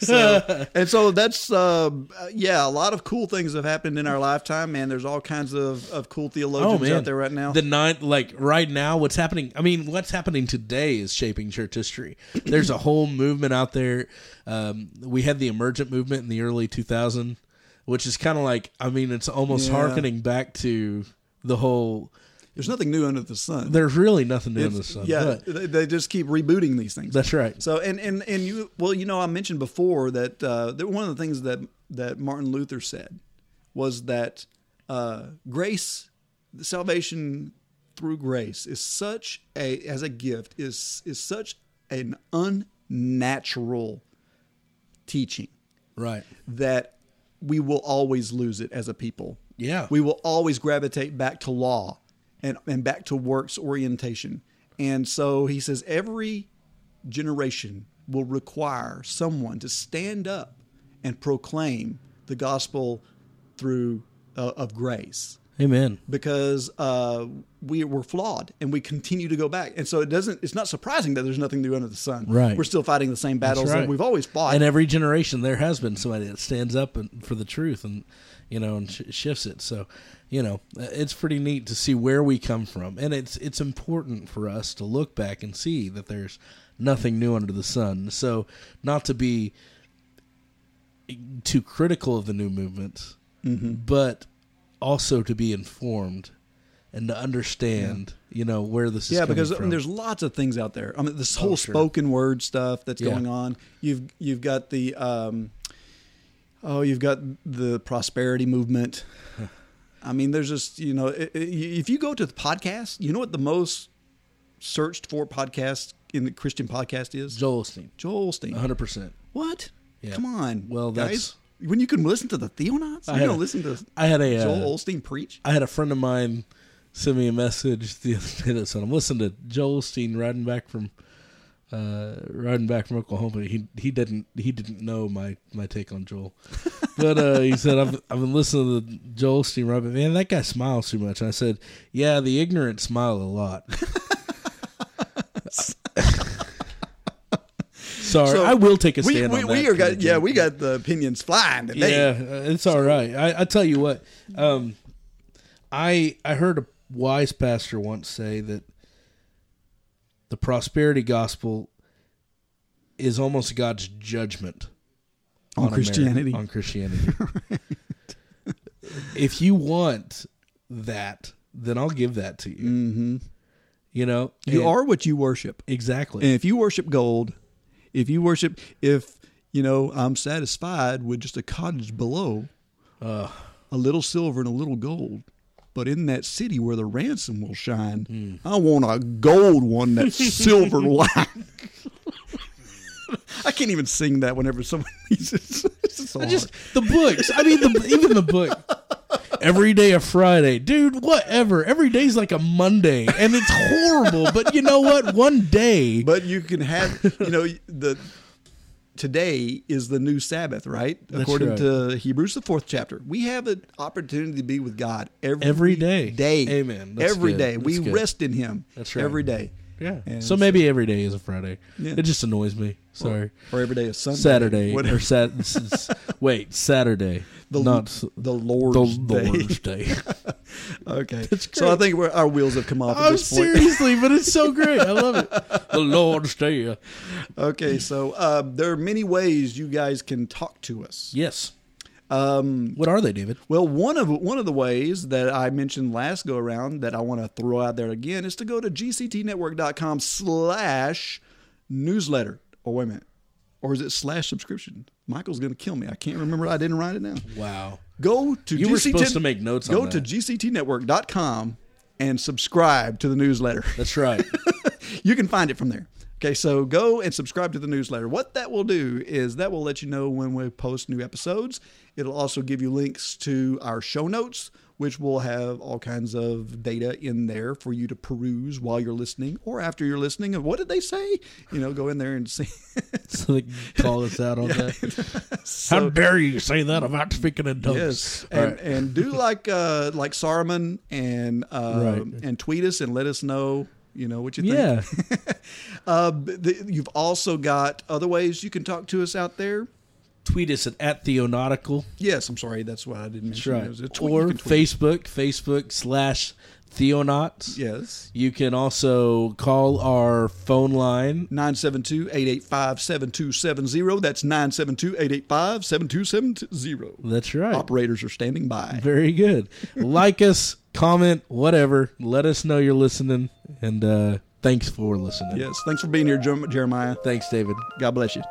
So, And so that's uh, yeah, a lot of cool things have happened in our lifetime, man. There's all kinds of, of cool theologians out there right now. Oh, The nine, like right now, what's happening? I mean, what's happening today is shaping church history. There's a whole movement out there. Um, we had the emergent movement in the early 2000, which is kind of like, I mean, it's almost Yeah. harkening back to the whole. There's nothing new under the sun. There's really nothing new under the sun. yeah, they, they just keep rebooting these things. that's right. So and and and you well, you know, I mentioned before that uh, that one of the things that that Martin Luther said was that uh, grace, salvation through grace, is such a as a gift is is such an unnatural teaching Right. that we will always lose it as a people. Yeah. We will always gravitate back to law and, and back to works orientation. And so he says every generation will require someone to stand up and proclaim the gospel through uh, of grace Amen. because uh, we were flawed and we continue to go back. And so it doesn't. It's not surprising that there's nothing new under the sun. Right. We're still fighting the same battles right. that we've always fought. And every generation, there has been somebody that stands up and, for the truth and you know and sh- shifts it. So, you know, it's pretty neat to see where we come from, and it's it's important for us to look back and see that there's nothing new under the sun. So, not to be too critical of the new movements, Mm-hmm. but also to be informed and to understand, you know, where this is yeah, because I mean, there's lots of things out there. I mean, this whole sure. spoken word stuff that's Yeah. going on. You've you've got the um, oh, you've got the prosperity movement. <laughs> I mean, there's just you know, i- i- if you go to the podcast, you know what the most searched for podcast in the Christian podcast is? Joel Osteen, Joel Osteen. 100. percent What? Yeah. Come on. Well, guys. that's- when you can listen to the Theonauts. I You don't a- listen to I had a uh, Joel Osteen preach. I had a friend of mine send me a message <laughs> the other day that said, "I'm listening to Joel Osteen riding back from uh, riding back from Oklahoma." He he didn't he didn't know my, my take on Joel, <laughs> but uh, he said, "I've I've been listening to Joel Osteen ride, but man, that guy smiles too much." And I said, "Yeah, the ignorant smile a lot." <laughs> Sorry, So, I will take a stand we, on that. we are got yeah we got the opinions flying today. Yeah, it's all right. I, I tell you what, um, I I heard a wise pastor once say that the prosperity gospel is almost God's judgment On America- Christianity. on Christianity. <laughs> if you want that, then I'll give that to you. Mm-hmm. You know, You are what you worship. exactly. And if you worship gold, if you worship, if you know, I'm satisfied with just a cottage below, Uh, a little silver and a little gold. But in that city where the ransom will shine, Hmm. I want a gold one that's <laughs> silver like. <laughs> I can't even sing that whenever someone <laughs> needs it. It's so just the books. I mean, the, even the book. Every day a Friday, dude. Whatever. Every day's like a Monday, and it's horrible. But you know what? One day, But you can have, you know, the today is the new Sabbath, right? That's According right. to Hebrews, the fourth chapter, we have an opportunity to be with God every, Every day. Day, Amen. That's every good. day, we good. rest in Him. That's right. Every day. Yeah. And so maybe every day is a Friday. Yeah. It just annoys me. Sorry. or every day is Sunday. Saturday Whatever. or sat. <laughs> wait, Saturday. <laughs> the not the the Lord's day. Lord's <laughs> Day. Okay, so I think we're, our wheels have come off at I'm this point. seriously, but it's so great. I love it. The Lord's Day. Okay, so uh, there are many ways you guys can talk to us. Yes. Um, what are they, David? Well, one of one of the ways that I mentioned last go around that I want to throw out there again is to go to gctnetwork.com slash newsletter. Oh, wait a minute. Or is it slash subscription? Michael's going to kill me. I can't remember. I didn't write it down. Wow. Go to You were supposed to make notes Go to gctnetwork.com and subscribe to the newsletter. That's right. <laughs> you can find it from there. Okay, so go and subscribe to the newsletter. What that will do is that will let you know when we post new episodes. It'll also give you links to our show notes, which will have all kinds of data in there for you to peruse while you're listening or after you're listening. And what did they say? You know, go in there and <laughs> see. so they call us out on that. <laughs> How dare you say that about speaking in tongues? Yes, and, right. and do like uh, like Saruman and uh, Right. and tweet us and let us know. You know what you think. Yeah. <laughs> Uh, the, you've also got other ways you can talk to us out there. Tweet us at, at Theonautical. Yes, I'm sorry. That's what I didn't That's mention. right. There's a tweet Or. Facebook, Facebook slash Theonauts. Yes. You can also call our phone line. 972-885-7270. That's 972-885-7270. That's right. Operators are standing by. Very good. like us, comment, whatever. Let us know you're listening. And uh, thanks for listening. Yes. Thanks for being here, Jeremiah. Thanks, David. God bless you.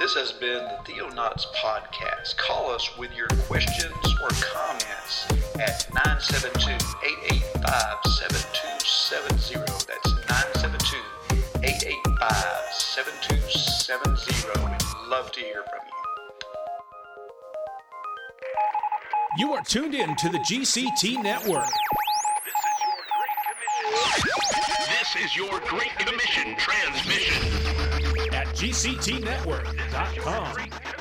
This has been the Theonauts Podcast. Call us with your questions or comments at 972-885-7270. That's You are tuned in to the GCT network. This is your Great Commission This is your Great Commission transmission. at GCTnetwork.com.